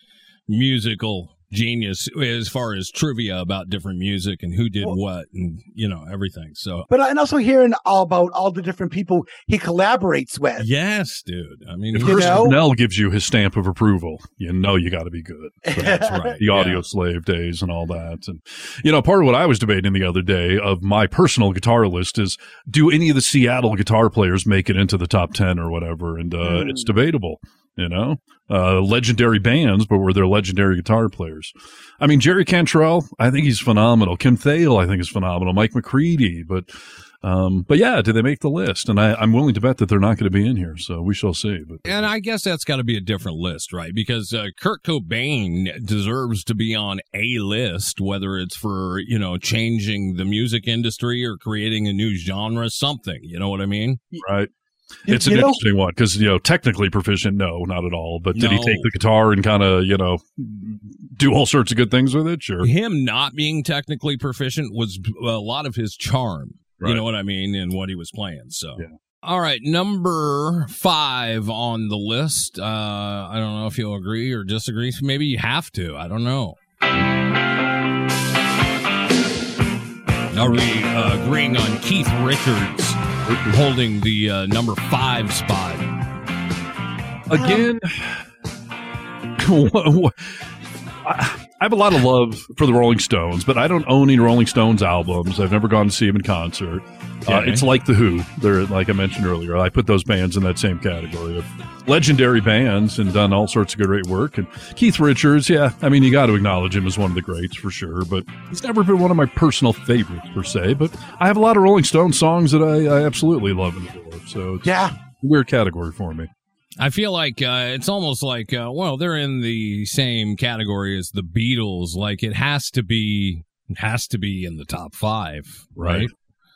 musical genius as far as trivia about different music and who did what and you know everything. So But and also hearing all about all the different people he collaborates with. yes, dude. I mean, If You Chris know? Cornell gives you his stamp of approval, you know you got to be good. that's right. the Audioslave days and all that. And, you know, part of what I was debating the other day of my personal guitar list is do any of the Seattle guitar players make it into the top 10 or whatever? And, uh, Hmm. it's debatable, you know, uh, legendary bands, but were they legendary guitar players? I mean, Jerry Cantrell, I think he's phenomenal. Kim Thayil, I think is phenomenal. Mike McCready, but, um, but yeah, do they make the list? And I, I'm willing to bet that they're not going to be in here. So we shall see. But And I guess that's got to be a different list, right? Because uh, Kurt Cobain deserves to be on a list, whether it's for, you know, changing the music industry or creating a new genre, something. You know what I mean? right. You- It's an know- interesting one because you know technically proficient, no, not at all. But did he take the guitar and kind of you know do all sorts of good things with it? Sure. Him not being technically proficient was a lot of his charm. You know what I mean? And what he was playing. So. Yeah. All right, number five on the list. Uh, I don't know if you'll agree or disagree. Maybe you have to. I don't know. Are we uh, agreeing on Keith Richards holding the uh, number five spot? Again, what- what- I I have a lot of love for the Rolling Stones, but I don't own any Rolling Stones albums. I've never gone to see them in concert. Uh, it's like the Who. They're like I mentioned earlier. I put those bands in that same category of legendary bands and done all sorts of great work. And Keith Richards, yeah, I mean you got to acknowledge him as one of the greats for sure. But he's never been one of my personal favorites per se. But I have a lot of Rolling Stones songs that I, I absolutely love and adore. So it's Yeah. a weird category for me. I feel like uh, it's almost like, uh, well, they're in the same category as the Beatles. Like it has to be, has to be in the top five, right?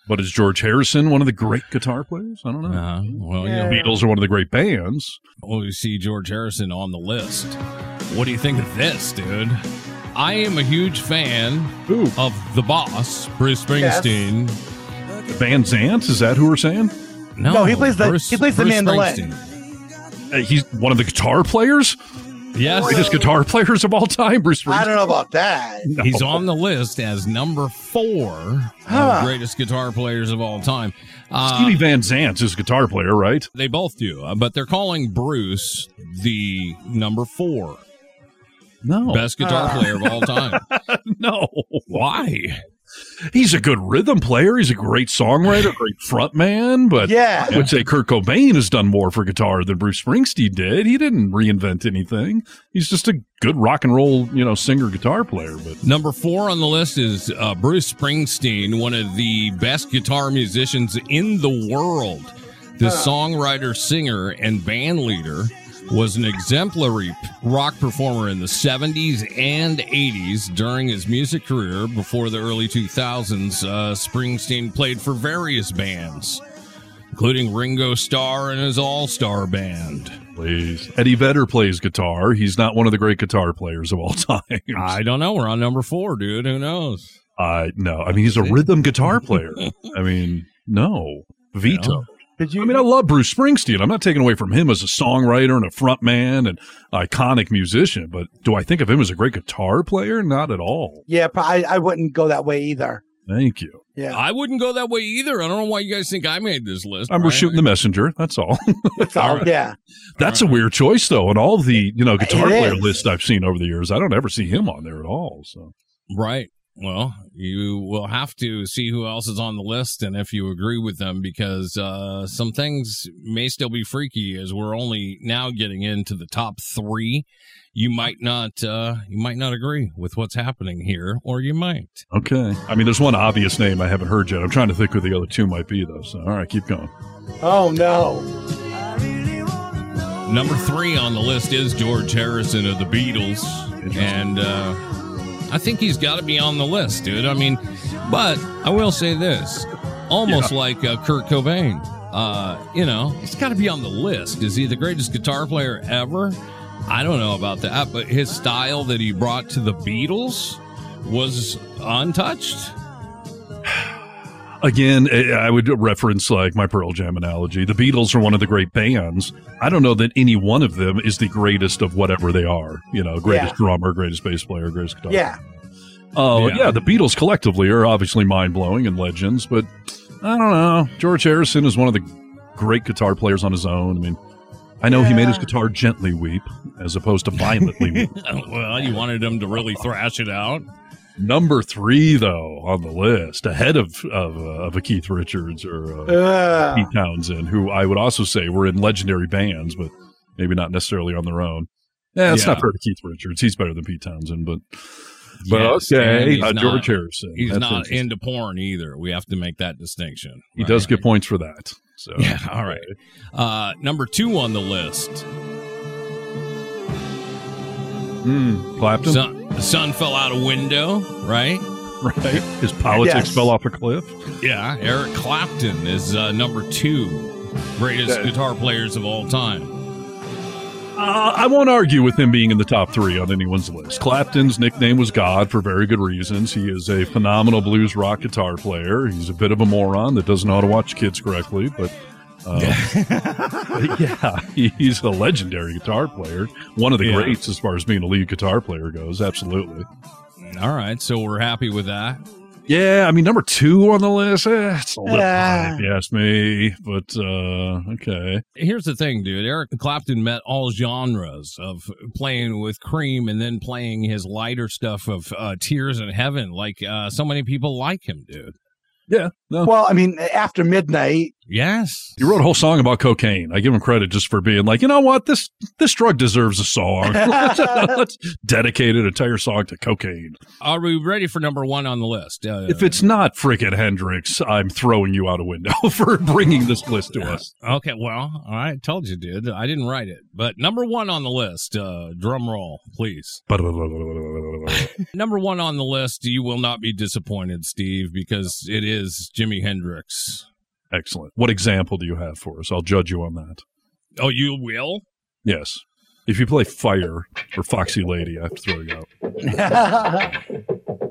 But is George Harrison one of the great guitar players? I don't know. Uh, well, you Yeah. know, Beatles are one of the great bands. Oh, you see George Harrison on the list. What do you think of this, dude? I am a huge fan Ooh, of the boss, Bruce Springsteen. Van Zant, is that who we're saying? No, No, he plays the- he plays the mandolin. Springsteen. Uh, he's one of the guitar players, Yes, greatest guitar players of all time. Bruce Springsteen. I don't know about that. he's on the list as number four Huh. of greatest guitar players of all time. Uh, Stevie Van Zant is a guitar player, right? They both do, uh, but they're calling Bruce the number four No, best guitar Ah. player of all time. no. Why? He's a good rhythm player. He's a great songwriter, great frontman. But Yeah. I would say Kurt Cobain has done more for guitar than Bruce Springsteen did. He didn't reinvent anything. He's just a good rock and roll, you know, singer guitar player. But Number four on the list is uh, Bruce Springsteen, one of the best guitar musicians in the world. The songwriter, singer, and band leader was an exemplary rock performer in the 70s and 80s during his music career. Before the early 2000s, uh, Springsteen played for various bands, including Ringo Starr and his All Star Band. please, Eddie Vedder plays guitar. He's not one of the great guitar players of all time. I don't know. We're on number four, dude. Who knows? I no. I mean, he's a rhythm guitar player. I mean, no veto. Did you? I mean, I love Bruce Springsteen. I'm not taking away from him as a songwriter and a frontman and iconic musician, but do I think of him as a great guitar player? Not at all. yeah, but I, I wouldn't go that way either. Thank you. Yeah, I wouldn't go that way either. I don't know why you guys think I made this list. I'm we're Brian. shooting the messenger. That's all. that's all. Yeah, That's a weird choice, though. And all the you know guitar It player is. lists I've seen over the years, I don't ever see him on there at all. So Right. Well, you will have to see who else is on the list and if you agree with them because uh, some things may still be freaky as we're only now getting into the top three. You might not, uh, you might not agree with what's happening here, or you might. okay. I mean, there's one obvious name I haven't heard yet. I'm trying to think who the other two might be, though. So all right, keep going. Oh no. Number three on the list is George Harrison of the Beatles, and uh, I think he's got to be on the list, dude. I mean, but I will say this, almost like uh, Kurt Cobain. Uh, you know, he's got to be on the list. Is he the greatest guitar player ever? I don't know about that, but his style that he brought to the Beatles was untouched. Again, eh, I would reference like my Pearl Jam analogy. The Beatles are one of the great bands. I don't know that any one of them is the greatest of whatever they are. You know, greatest Yeah. drummer, greatest bass player, greatest guitar. Yeah, Oh, Yeah. yeah. The Beatles collectively are obviously mind blowing and legends, but I don't know. George Harrison is one of the great guitar players on his own. I mean, I know he made his guitar gently weep as opposed to violently weep. well, you wanted him to really thrash it out. Number three, though, on the list, ahead of of, uh, of a Keith Richards or uh, Ugh. Pete Townshend, who I would also say were in legendary bands, but maybe not necessarily on their own. Yeah, it's Yeah. not fair to Keith Richards. He's better than Pete Townshend, but but Yes, and okay, uh, not- George Harrison. He's That's not into porn either. We have to make that distinction. He right? does get points for that. So Yeah, all right. Uh, number two on the list. Mm, Clapton, Sun, the son fell out a window, right? right? His politics Yes. fell off a cliff. Yeah. Eric Clapton is uh, number two greatest Okay. guitar players of all time. Uh, I won't argue with him being in the top three on anyone's list. Clapton's nickname was God for very good reasons. He is a phenomenal blues rock guitar player. He's a bit of a moron that doesn't know how to watch kids correctly, but. Uh, yeah, he's a legendary guitar player. One of the Yeah. greats as far as being a lead guitar player goes. Absolutely. All right, so we're happy with that. Yeah, I mean number two on the list. Eh, it's a little Ah. high, if you ask me. But uh, okay, Here's the thing, dude. Eric Clapton met all genres of playing with Cream and then playing his lighter stuff of uh, Tears in Heaven. Like uh, so many people like him, dude. yeah, no. Well, I mean, after midnight, Yes. He wrote a whole song about cocaine. I give him credit just for being like, you know what, this this drug deserves a song. let's, dedicate an entire song to cocaine. Are we ready for number one on the list? Uh, If it's not frickin' Hendrix, I'm throwing you out a window for bringing this list to us. Okay, well, I told you, dude. I didn't write it. But number one on the list, uh, drum roll, please. Number one on the list, you will not be disappointed, Steve, because it is Jimi Hendrix. Excellent. What example do you have for us? I'll judge you on that. Oh, you will? Yes. If you play Fire or Foxy Lady, I have to throw you out.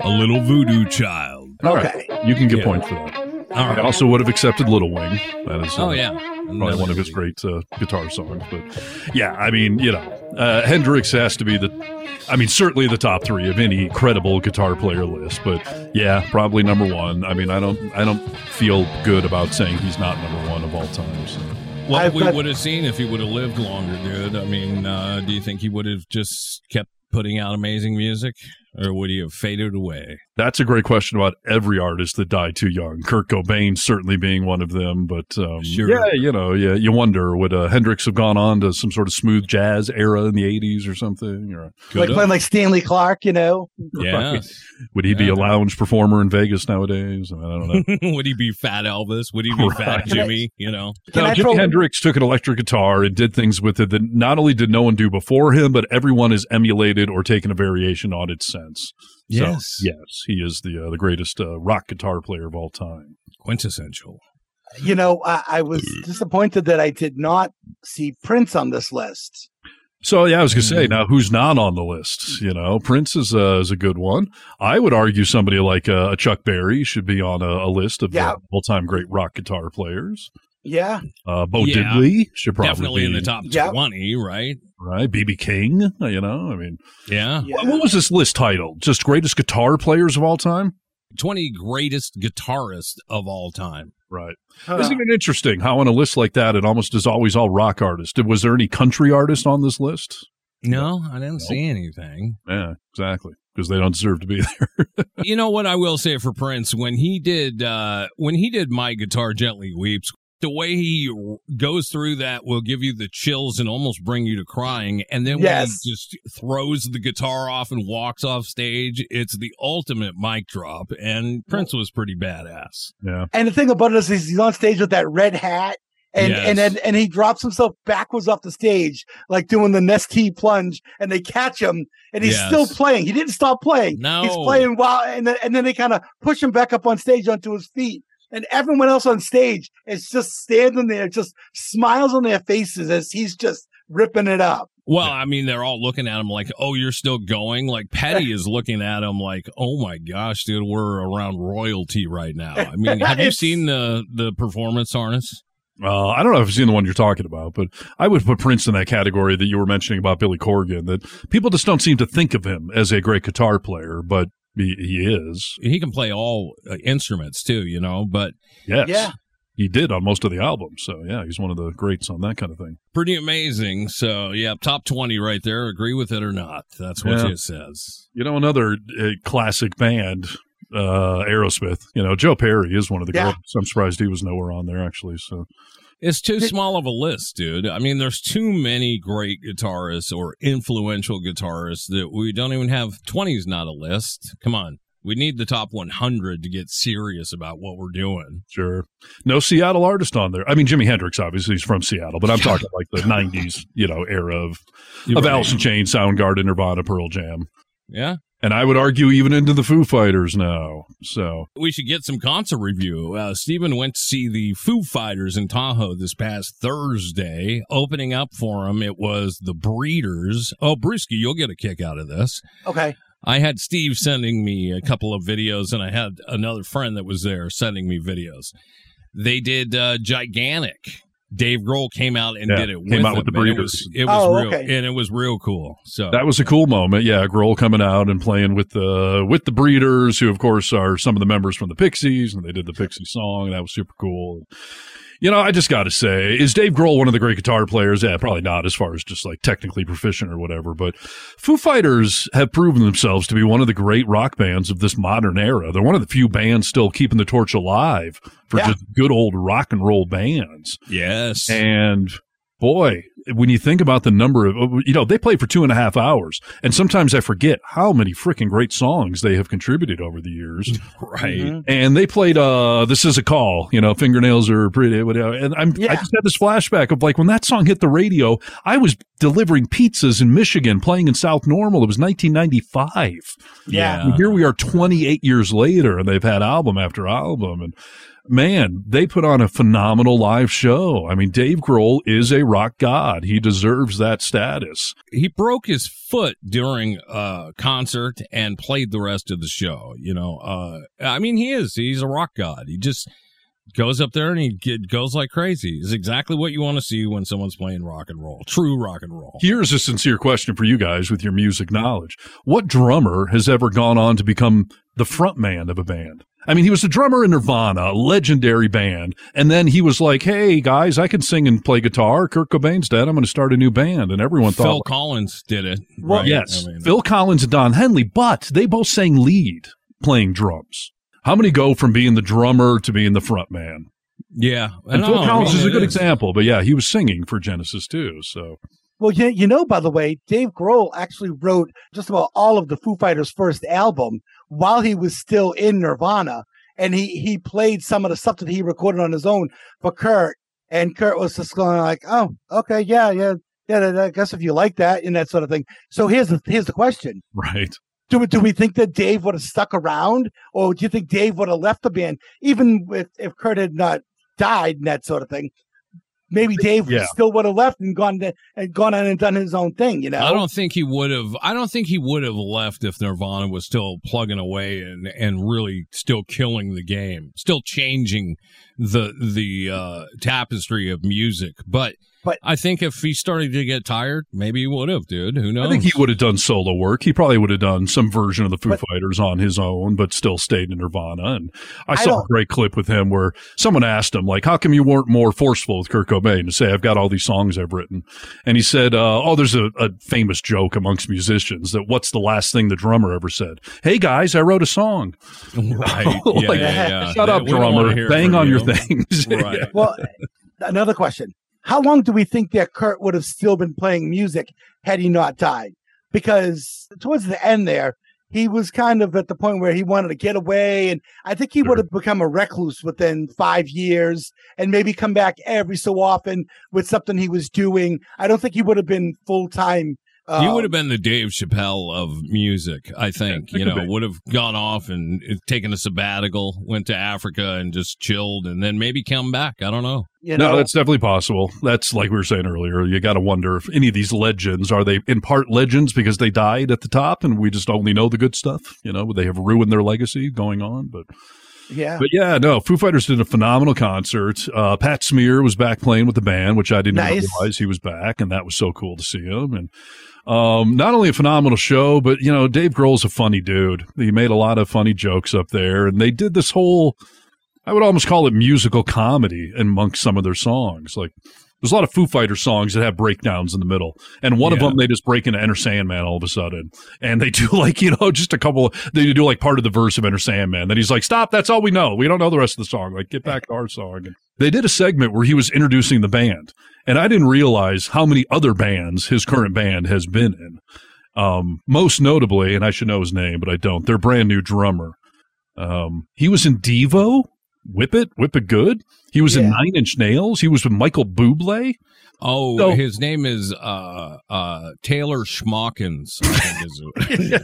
A little voodoo child. All right. okay. You can get Yeah. points for that. All I also would have accepted Little Wing. That is, uh, Oh, yeah. probably one of his great uh, guitar songs. But yeah, I mean, you know, uh, Hendrix has to be the, I mean, certainly the top three of any credible guitar player list. But yeah, probably number one. I mean, I don't, I don't feel good about saying he's not number one of all time. So. What I've we got- would have seen if he would have lived longer, dude. I mean, uh, do you think he would have just kept putting out amazing music, or would he have faded away? That's a great question about every artist that died too young. Kurt Cobain certainly being one of them, but um, Sure. yeah, you know, yeah, you wonder would uh, Hendrix have gone on to some sort of smooth jazz era in the '80s or something, or Could like have. playing like Stanley Clarke, you know? yeah. would he be a lounge performer in Vegas nowadays? I don't know. would he be Fat Elvis? Would he be Fat Jimmy? You know. Can No, Jimi throw- Hendrix took an electric guitar and did things with it that not only did no one do before him, but everyone has emulated or taken a variation on its sense. Yes. So, yes, he is the uh, the greatest uh, rock guitar player of all time. Quintessential. You know, I, I was disappointed that I did not see Prince on this list. So yeah, I was gonna say Mm. now who's not on the list? You know, Prince is uh, is a good one. I would argue somebody like uh, Chuck Berry should be on a, a list of Yeah. all time great rock guitar players. Yeah. Uh, Bo Yeah. Diddley should probably Definitely be, in the top Yep. 20, right? right? BB King, you know, I mean, Yeah. yeah. what, what was this list titled? Just greatest guitar players of all time, 20 greatest guitarists of all time. right? Huh. Isn't it interesting how on a list like that it almost is always all rock artists? Was there any country artist on this list? No, I didn't see anything. Yeah, exactly, because they don't deserve to be there. you know what I will say for Prince when he did uh when he did My Guitar Gently Weeps the way he goes through that will give you the chills and almost bring you to crying and then when he just throws the guitar off and walks off stage it's the ultimate mic drop and Prince was pretty badass. yeah, And the thing about it is he's on stage with that red hat. And, Yes. and then and he drops himself backwards off the stage, like doing the Nestea plunge, and they catch him, and he's Yes. still playing. He didn't stop playing. No. he's playing while, and then and then they kind of push him back up on stage onto his feet, and everyone else on stage is just standing there, just smiles on their faces as he's just ripping it up. Well, I mean, they're all looking at him like, "Oh, you're still going." Like Petty is looking at him like, "Oh my gosh, dude, we're around royalty right now." I mean, have you seen the the performance harness? Uh, I don't know if I've seen the one you're talking about, but I would put Prince in that category that you were mentioning about Billy Corgan. That people just don't seem to think of him as a great guitar player, but he, he is. He can play all uh, instruments too, you know. But Yes, Yeah. he did on most of the albums. So yeah, he's one of the greats on that kind of thing. pretty amazing. So yeah, top twenty right there. Agree with it or not? That's what Yeah. it says. You know, another uh, classic band, uh, Aerosmith. You know, Joe Perry is one of the Yeah. greats. I'm surprised he was nowhere on there actually. So It's too small of a list, dude. I mean, there's too many great guitarists or influential guitarists that we don't even have. 20 is not a list. Come on. We need the top 100 to get serious about what we're doing. sure, no Seattle artist on there. I mean, Jimi Hendrix obviously is from Seattle, but I'm talking like the '90s, you know, era of of Right. Alice in Chains, Soundgarden, Nirvana, Pearl Jam. Yeah. And I would argue even into the Foo Fighters now. So We should get some concert review. Uh, Steven went to see the Foo Fighters in Tahoe this past Thursday. Opening up for him, it was the Breeders. Oh, Brewski, you'll get a kick out of this. Okay. I had Steve sending me a couple of videos, and I had another friend that was there sending me videos. They did uh, gigantic. Dave Grohl came out and Yeah, did it. came with out with them, the and It Breeders. was, it was Oh, real, okay. and it was real cool. So that was a cool moment. Yeah, Grohl coming out and playing with the with the Breeders, who of course are some of the members from the Pixies, and they did the Pixie song, and that was super cool. You know, I just got to say, is Dave Grohl one of the great guitar players? Yeah, probably not as far as just like technically proficient or whatever. But Foo Fighters have proven themselves to be one of the great rock bands of this modern era. They're one of the few bands still keeping the torch alive for Yeah. just good old rock and roll bands. yes, And boy, when you think about the number of, you know, they played for two and a half hours. And sometimes I forget how many freaking great songs they have contributed over the years. right. Mhm. and they played, uh, This Is a Call, you know, Fingernails Are Pretty, whatever. And I'm, I just had this flashback of like when that song hit the radio, I was delivering pizzas in Michigan playing in South Normal. It was 1995. Yeah. And here we are 28 years later and they've had album after album and man, they put on a phenomenal live show. I mean, Dave Grohl is a rock god. He deserves that status. he broke his foot during a concert and played the rest of the show. You know, uh, I mean, he is. He's a rock god. He just goes up there and he get, goes like crazy. Is exactly what you want to see when someone's playing rock and roll, true rock and roll. Here's a sincere question for you guys with your music knowledge. What drummer has ever gone on to become the front man of a band? I mean, he was a drummer in Nirvana, a legendary band. And then he was like, Hey guys, I can sing and play guitar. Kurt Cobain's dead. I'm going to start a new band. And everyone Phil thought, Phil Collins did it. Well, right? Yes, I mean, Phil Collins and Don Henley, but they both sang lead playing drums. How many go from being the drummer to being the front man? yeah. And No, Phil I Collins mean, is a it good example, but yeah, he was singing for Genesis too. So Well, you, you know, by the way, Dave Grohl actually wrote just about all of the Foo Fighters' first album while he was still in Nirvana. And he, he played some of the stuff that he recorded on his own for Kurt. And Kurt was just going like, oh, okay, yeah, yeah, yeah, I guess if you like that and that sort of thing. So here's the, here's the question. right. Do we, do we think that Dave would have stuck around or do you think Dave would have left the band even if, if Kurt had not died and that sort of thing? Maybe Dave Yeah. still would have left and gone to, and gone on and done his own thing, you know? I don't think he would have. I don't think he would have left if Nirvana was still plugging away and and really still killing the game, still changing the the uh, tapestry of music. But But- I think if he started to get tired, maybe he would have, dude. Who knows? I think he would have done solo work. He probably would have done some version of the Foo But- Fighters on his own, but still stayed in Nirvana. And I I saw a great clip with him where someone asked him, like, how come you weren't more forceful with Kurt Cobain to say, I've got all these songs I've written? And he said, uh, oh, there's a, a famous joke amongst musicians that what's the last thing the drummer ever said? Hey guys, I wrote a song. right? Like, yeah, yeah. Shut up, We don't wanna drummer. Bang from on your things. Right. Well, another question. How long do we think that Kurt would have still been playing music had he not died? Because towards the end there, he was kind of at the point where he wanted to get away. And I think he would have become a recluse within five years and maybe come back every so often with something he was doing. I don't think he would have been full time. Uh, you would have been the Dave Chappelle of music, I think. Yeah, you know, would have gone off and uh, taken a sabbatical, went to Africa and just chilled, and then maybe come back. I don't know. you know, No, that's definitely possible. That's like we were saying earlier. You got to wonder if any of these legends are they in part legends because they died at the top and we just only know the good stuff. You know, would they have ruined their legacy going on? But yeah. but yeah, no. Foo Fighters did a phenomenal concert. Uh, Pat Smear was back playing with the band, which I didn't even Nice. realize he was back, and that was so cool to see him. And um, not only a phenomenal show, but you know, Dave Grohl's a funny dude. He made a lot of funny jokes up there, and they did this whole. I would almost call it musical comedy amongst some of their songs. Like there's a lot of Foo Fighter songs that have breakdowns in the middle, and one of them they just break into Enter Sandman all of a sudden, and they do like you know just a couple. They do like part of the verse of Enter Sandman. Then he's like, "Stop! That's all we know. We don't know the rest of the song. Like get back to our song." And they did a segment where he was introducing the band, and I didn't realize how many other bands his current band has been in. Um, most notably, and I should know his name, but I don't. Their brand new drummer. Um, he was in Devo, Whip It, Whip It Good. He was in Nine Inch Nails. He was with Michael Bublé. Oh, So- his name is uh, uh, Taylor Schmockins. Think is it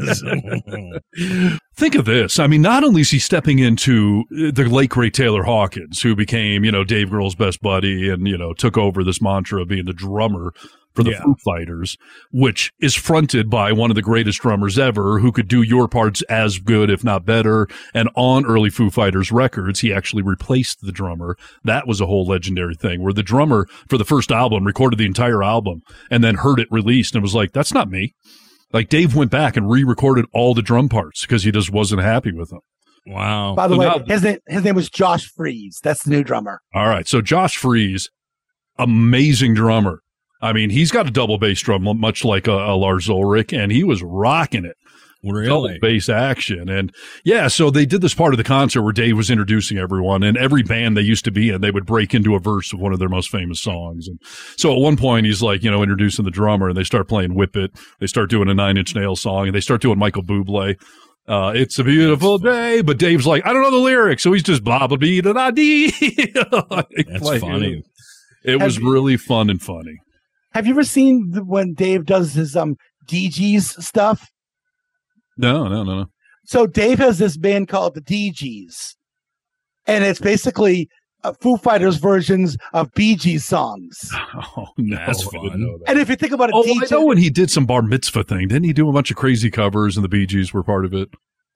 is. Think of this. I mean, not only is he stepping into the late great Taylor Hawkins, who became, you know, Dave Grohl's best buddy and, you know, took over this mantra of being the drummer for the Yeah. Foo Fighters, which is fronted by one of the greatest drummers ever who could do your parts as good, if not better. And on early Foo Fighters records, he actually replaced the drummer. That was a whole legendary thing where the drummer for the first album recorded the entire album and then heard it released and was like, that's not me. Like Dave went back and re-recorded all the drum parts because he just wasn't happy with them. wow. By the So way, now- his name his name was Josh Freese. That's the new drummer. All right. So Josh Freese, amazing drummer. I mean, he's got a double bass drum, much like a, a Lars Ulrich, and he was rocking it. Double Really? bass action. And yeah, so they did this part of the concert where Dave was introducing everyone, and every band they used to be in, they would break into a verse of one of their most famous songs. And so at one point, he's like, you know, introducing the drummer, and they start playing Whip It. They start doing a Nine Inch nail song, and they start doing Michael Bublé. Uh, it's a beautiful day, but Dave's like, I don't know the lyrics, so he's just blah blah blah da da dee. That's funny. It was really fun and funny. Have you ever seen the, when Dave does his um Dee Gees stuff? No, no, no, no. So Dave has this band called the Dee Gees, and it's basically uh, Foo Fighters versions of Bee Gees songs. Oh, no, That's fun. that. And if you think about it, Oh, DJ, I know when he did some bar mitzvah thing. Didn't he do a bunch of crazy covers and the Bee Gees were part of it?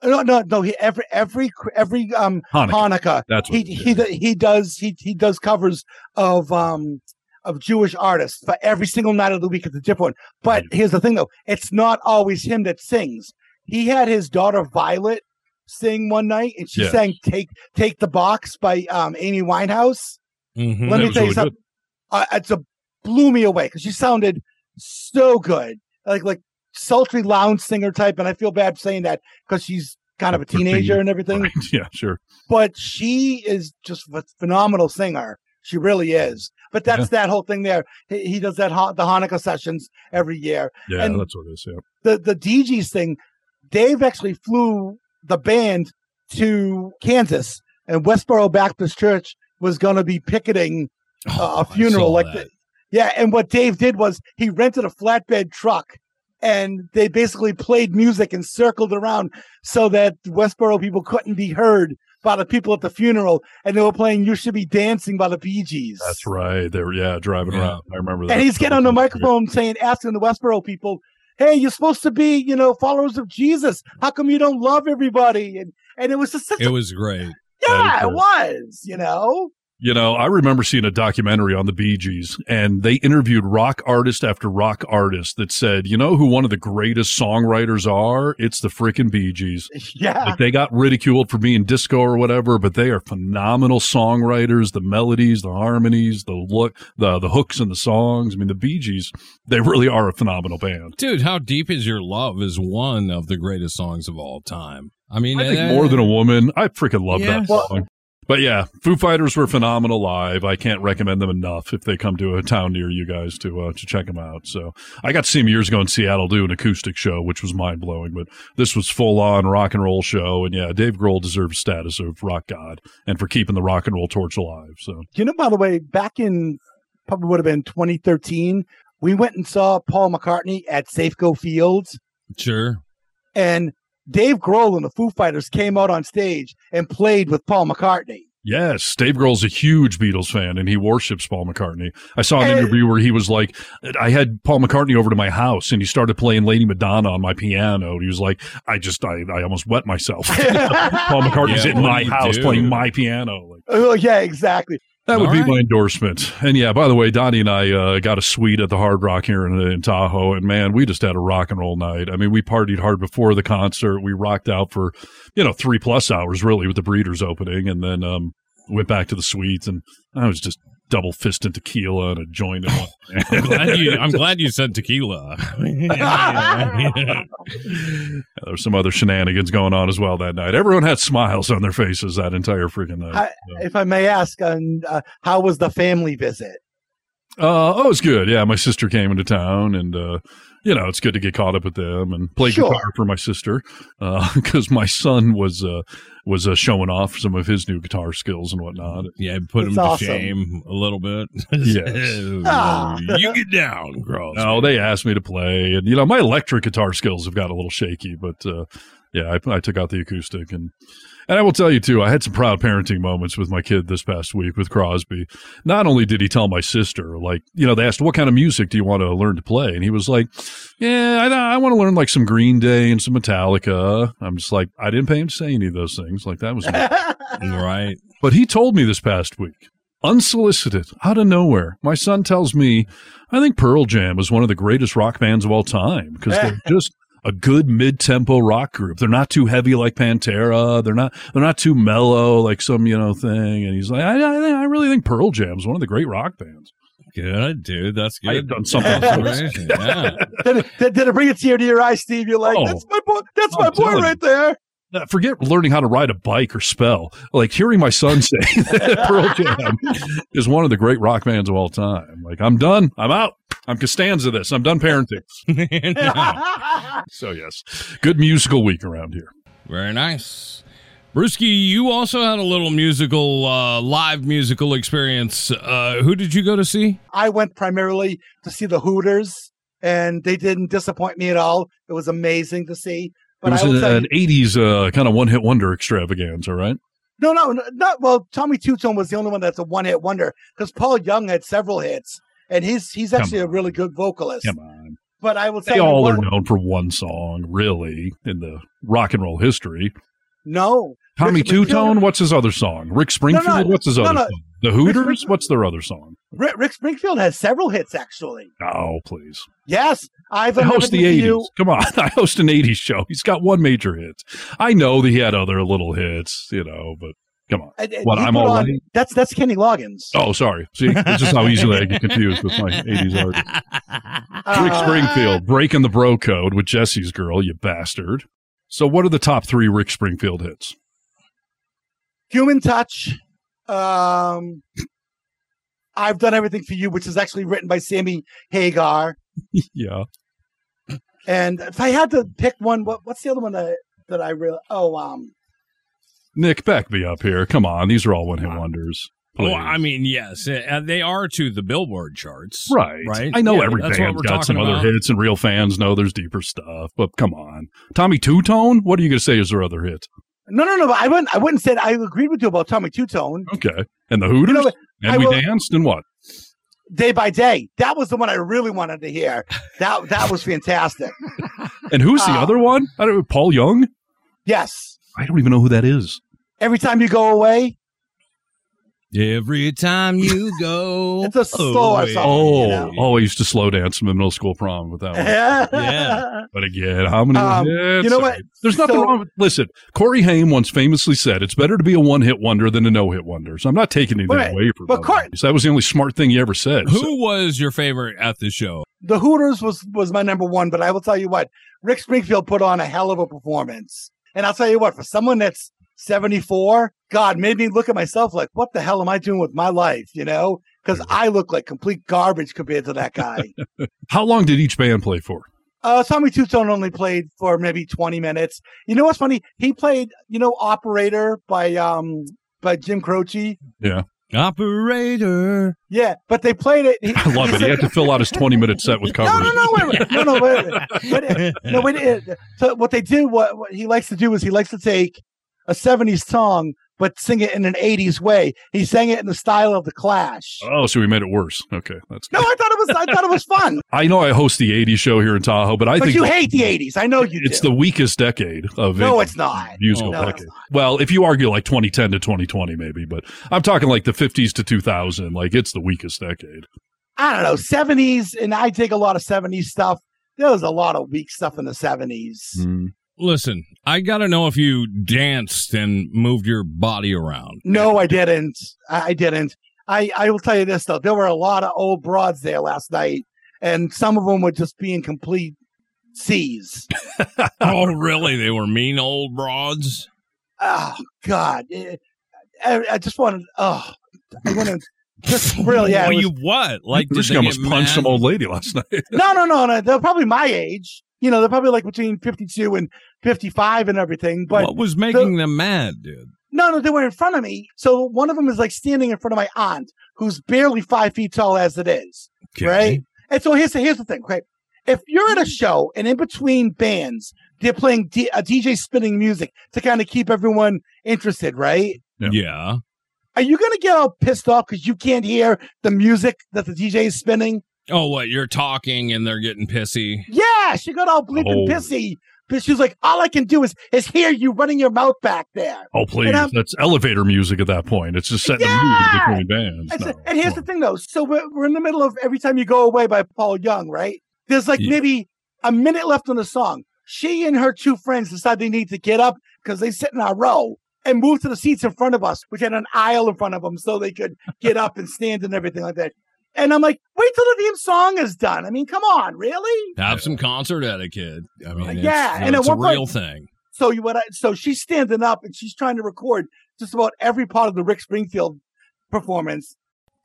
no, no, no. He, every every every um Hanukkah. Hanukkah, That's what he it he he does he he does covers of um of Jewish artists for every single night of the week. It's a different one. But here's the thing, though: it's not always him that sings. He had his daughter Violet sing one night, and she Yeah. sang "Take Take the Box" by um Amy Winehouse. Mhm. Let That me tell you really something. Uh, it's a blew me away because she sounded so good, like like sultry lounge singer type. And I feel bad saying that because she's kind of a teenager and everything. Right. Yeah, sure. But she is just a phenomenal singer. She really is. But that's Yeah. that whole thing there. He, he does that ha- the Hanukkah sessions every year. Yeah, And- that's what it is. Yeah. The the Dee Gees thing. Dave actually flew the band to Kansas, and Westboro Baptist Church was going to be picketing Oh, a funeral like that. the, yeah and what dave did was he rented a flatbed truck and they basically played music and circled around so that westboro people couldn't be heard by the people at the funeral and they were playing you should be dancing by the bee gees That's right. They were, yeah, driving Yeah. around. I remember that. and he's getting on the That was microphone saying asking the westboro people hey you're supposed to be you know followers of jesus how come you don't love everybody and and it was just such It a, was great. yeah it was you know You know, I remember seeing a documentary on the Bee Gees, and they interviewed rock artist after rock artist that said, you know who one of the greatest songwriters are? It's the freaking Bee Gees. Yeah. Like they got ridiculed for being disco or whatever, but they are phenomenal songwriters. The melodies, the harmonies, the look, the the hooks in the songs. I mean, the Bee Gees, they really are a phenomenal band. Dude, How Deep Is Your Love is one of the greatest songs of all time. I mean, I think uh, more than a woman. I freaking love Yeah. that song. But yeah, Foo Fighters were phenomenal live. I can't recommend them enough if they come to a town near you guys to uh, to check them out. So I got to see them years ago in Seattle do an acoustic show, which was mind blowing. But this was full on rock and roll show, and yeah, Dave Grohl deserves status of rock god and for keeping the rock and roll torch alive. So You know, by the way, back in probably would have been 2013, we went and saw Paul McCartney at Safeco Fields, Sure. and Dave Grohl and the Foo Fighters came out on stage and played with Paul McCartney. Yes, Dave Grohl's a huge Beatles fan and he worships Paul McCartney. I saw an Hey. interview where he was like, I had Paul McCartney over to my house and he started playing Lady Madonna on my piano. He was like, I just, I, I almost wet myself. Paul McCartney's Yeah, in my house do? playing my piano. Like, Oh, yeah, exactly. That would All be right. my endorsement. And yeah, by the way, Donnie and I uh, got a suite at the Hard Rock here in, in Tahoe, and man, we just had a rock and roll night. I mean, we partied hard before the concert. We rocked out for you know three plus hours really with the Breeders opening, and then um, went back to the suites, and I was just double fisting tequila and a joint. I'm hand. glad you, I'm glad you said tequila. there was some other shenanigans going on as well that night. Everyone had smiles on their faces that entire freaking night. I, if I may ask, um, uh, how was the family visit? Uh, oh, it's good. Yeah, my sister came into town, and uh, you know, it's good to get caught up with them and play Sure. guitar for my sister because my son was uh, was uh, showing off some of his new guitar skills and whatnot. yeah, put him That's to shame a little bit. Yes. Ah. you get down, girls. No, they asked me to play, and you know, my electric guitar skills have got a little shaky, but uh, yeah, I, I took out the acoustic and. And I will tell you too, I had some proud parenting moments with my kid this past week with Crosby. Not only did he tell my sister, like, you know, they asked, what kind of music do you want to learn to play? And he was like, yeah, I, I want to learn like some Green Day and some Metallica. I'm just like, I didn't pay him to say any of those things. Like that was, Right. but he told me this past week, unsolicited, out of nowhere. My son tells me, I think Pearl Jam is one of the greatest rock bands of all time because they're just a good mid-tempo rock group. They're not too heavy like Pantera. They're not. They're not too mellow like some you know thing. And he's like, I, I, I really think Pearl Jam is one of the great rock bands. Good, dude. That's good. I've done something. Observation, yeah. did, it, did, did it bring a tear to your eye, Steve? You're like, Oh. that's my boy. That's I'm my boy telling right there. Uh, Forget learning how to ride a bike or spell. Like hearing my son say that Pearl Jam is one of the great rock bands of all time. Like I'm done. I'm out. I'm Costanza this. I'm done parenting. So yes, good musical week around here. Very nice. Brewski, you also had a little musical, uh, live musical experience. Uh, who did you go to see? I went primarily to see the Hooters, and they didn't disappoint me at all. It was amazing to see. But it was I an, an you, 80s uh, kind of one hit wonder extravaganza, right? no, no, no, not well. Tommy Tutone was the only one that's a one hit wonder because Paul Young had several hits, and he's he's actually a really good vocalist. Come on. But I will tell They you all are known for one song, really, in the rock and roll history. no. Tommy Tutone, what's his other song? Rick Springfield, what's his no, other no. song? The Hooters, what's their other song? Rick, Rick Springfield has several hits actually. Oh, please. Yes, I've I host the Everything 80s. You. Come on. I host an 80s show. He's got one major hit. I know that he had other little hits, you know, but come on. And- and What, I'm put all on- right? That's that's Kenny Loggins. Oh, sorry. See, this is how easily I get confused with my 80s artist. Rick Uh, Springfield breaking the bro code with Jesse's girl, you bastard. So, what are the top three Rick Springfield hits? Human Touch. Um, I've done everything for you, which is actually written by Sammy Hagar. yeah. And if I had to pick one, what, what's the other one that that I really? Oh, um, Nick, back me up here. Come on. These are all one hit wonders. Oh, Please. I mean, yes, uh, they are to the Billboard charts. Right. Right. I know Yeah, every that's what band's we're got some talking other hits, and real fans know there's deeper stuff, but come on. Tommy Tutone? What are you going to say is their other hit? no, no, no. I wouldn't. I wouldn't say. I agreed with you about Tommy Tutone. Okay. And the Hooters? You know, and I we will- danced and what? Day by day. That was the one I really wanted to hear. That that was fantastic. And who's the Uh, other one? I don't Paul Young? Yes. I don't even know who that is. Every time you go away. Every time you go. It's a slower away. song. Oh, you know? oh, I used to slow dance in the middle school prom with that one. Yeah. But again, how many? Um, Yeah, you know what? There's nothing So- wrong with. Listen, Corey Haim once famously said, "It's better to be a one-hit wonder than a no-hit wonder." So I'm not taking anything Right. away from. But Bud Cor- Light. That was the only smart thing he ever said. So- Who was your favorite at the show? the Hooters was was my number one, but I will tell you what, Rick Springfield put on a hell of a performance. And I'll tell you what, for someone that's 74, God made me look at myself like, what the hell am I doing with my life? You know, because I look like complete garbage compared to that guy. how long did each band play for? uh, Tommy Tutone only played for maybe 20 minutes. You know what's funny? He played, you know, Operator by um by Jim Croce. Yeah, Operator. Yeah, but they played it. He, I love he it. He had to fill out his 20-minute set with covers. No, no, no, wait, wait, no, no, wait, wait. But no, wait. It, so what they do, what, what he likes to do is he likes to take a '70s song but sing it in an '80s way. He sang it in the style of the Clash. Oh, so we made it worse. Okay, that's. No, I thought it was. I thought it was fun. I know I host the '80s show here in Tahoe, but I but think you hate the '80s. I know you it's do. the weakest decade of no, it's not. musical No, it's decade. Well, if you argue like 2010 to 2020, maybe, but I'm talking like the 50s to 2000. Like it's the weakest decade. I don't know '70s, and I take a lot of '70s stuff. There was a lot of weak stuff in the '70s. Mm. Listen, I got to know if you danced and moved your body around. No, I didn't. I I didn't. I, I will tell you this though, there were a lot of old broads there last night, and some of them were just being complete C's. oh, really? They were mean old broads? Oh God, Eh, I, I just wanted. Oh, I want to just really. Yeah, Well, was- you what? Like, did Bruce almost get punched some old lady last night. no, no, no, no. They're probably my age. You know, they're probably like between fifty-two and fifty-five and everything. But what was making them mad, dude? No, no, they were in front of me. So one of them is like standing in front of my aunt, who's barely five feet tall as it is. Okay. Right? And so here's the here's the thing, okay? If you're at a show and in between bands, they're playing D- a DJ spinning music to kind of keep everyone interested, right? Yeah. Yeah. Are you gonna get all pissed off because you can't hear the music that the DJ is spinning? Oh, what? You're talking and they're getting pissy. Yeah, she got all bleeping Oh. pissy. But she was like, all I can do is is hear you running your mouth back there. Oh, please. That's elevator music at that point. It's just setting Yeah! the mood between bands. And, so- No, and here's the thing, though. So we're, we're in the middle of Every Time You Go Away by Paul Young, right? There's like Yeah. maybe a minute left on the song. She and her two friends decide they need to get up because they sit in our row and move to the seats in front of us, which had an aisle in front of them so they could get up and stand and everything like that. And I'm like, wait till the damn song is done. I mean, come on, really? Have some concert etiquette. I mean, it's, Yeah, and it's a point- real thing. So you what? I, so she's standing up and she's trying to record just about every part of the Rick Springfield performance.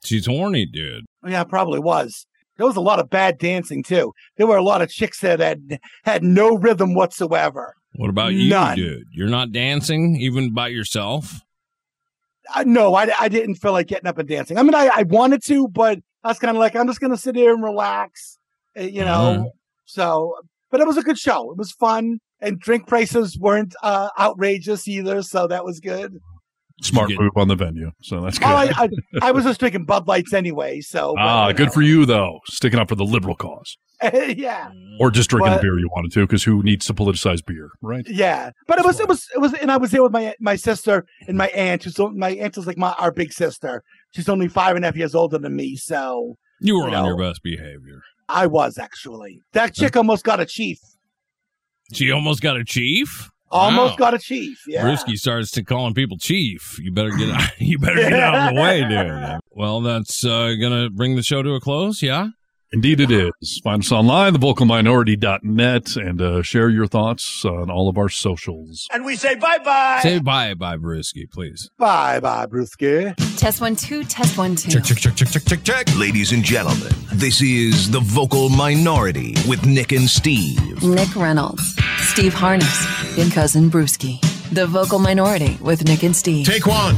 She's horny, dude. Yeah, probably was. There was a lot of bad dancing too. There were a lot of chicks that had had no rhythm whatsoever. What about you, None. dude? You're not dancing even by yourself? Uh, no, I, I didn't feel like getting up and dancing. I mean, I, I wanted to, but I was kind of like, I'm just gonna sit here and relax, uh, you know. Mhm. So, but it was a good show. It was fun, and drink prices weren't uh, outrageous either, so that was good. Smart Get- move on the venue. So that's good. Oh, I, I, I was just drinking Bud Lights anyway, so. ah, you good know. for you, though. Sticking up for the liberal cause. yeah. Or just drinking But- the beer you wanted to, because who needs to politicize beer, right? Yeah, but it was it was it was, and I was there with my my sister and my aunt. Who's my aunt is like my our big sister. She's only five and a half years older than me, so You were You on your best behavior. I was actually. That chick almost got a chief. She almost got a chief. Almost Wow. got a chief. Yeah. Brisky starts to calling people chief. You better get out. You better get out of the way, dude. Well, that's uh, gonna bring the show to a close. Yeah. Indeed, it is. Find us online, thevocalminority.net, and uh, share your thoughts on all of our socials. And we say bye bye. Say bye, bye, Brisky, please. Bye bye, Brewski. Test one, two, test one, two. Check, check, check, check, check, check, check. Ladies and gentlemen, this is The Vocal Minority with Nick and Steve. Nick Reynolds, Steve Harness, and Cousin Brewski. The Vocal Minority with Nick and Steve. Take one.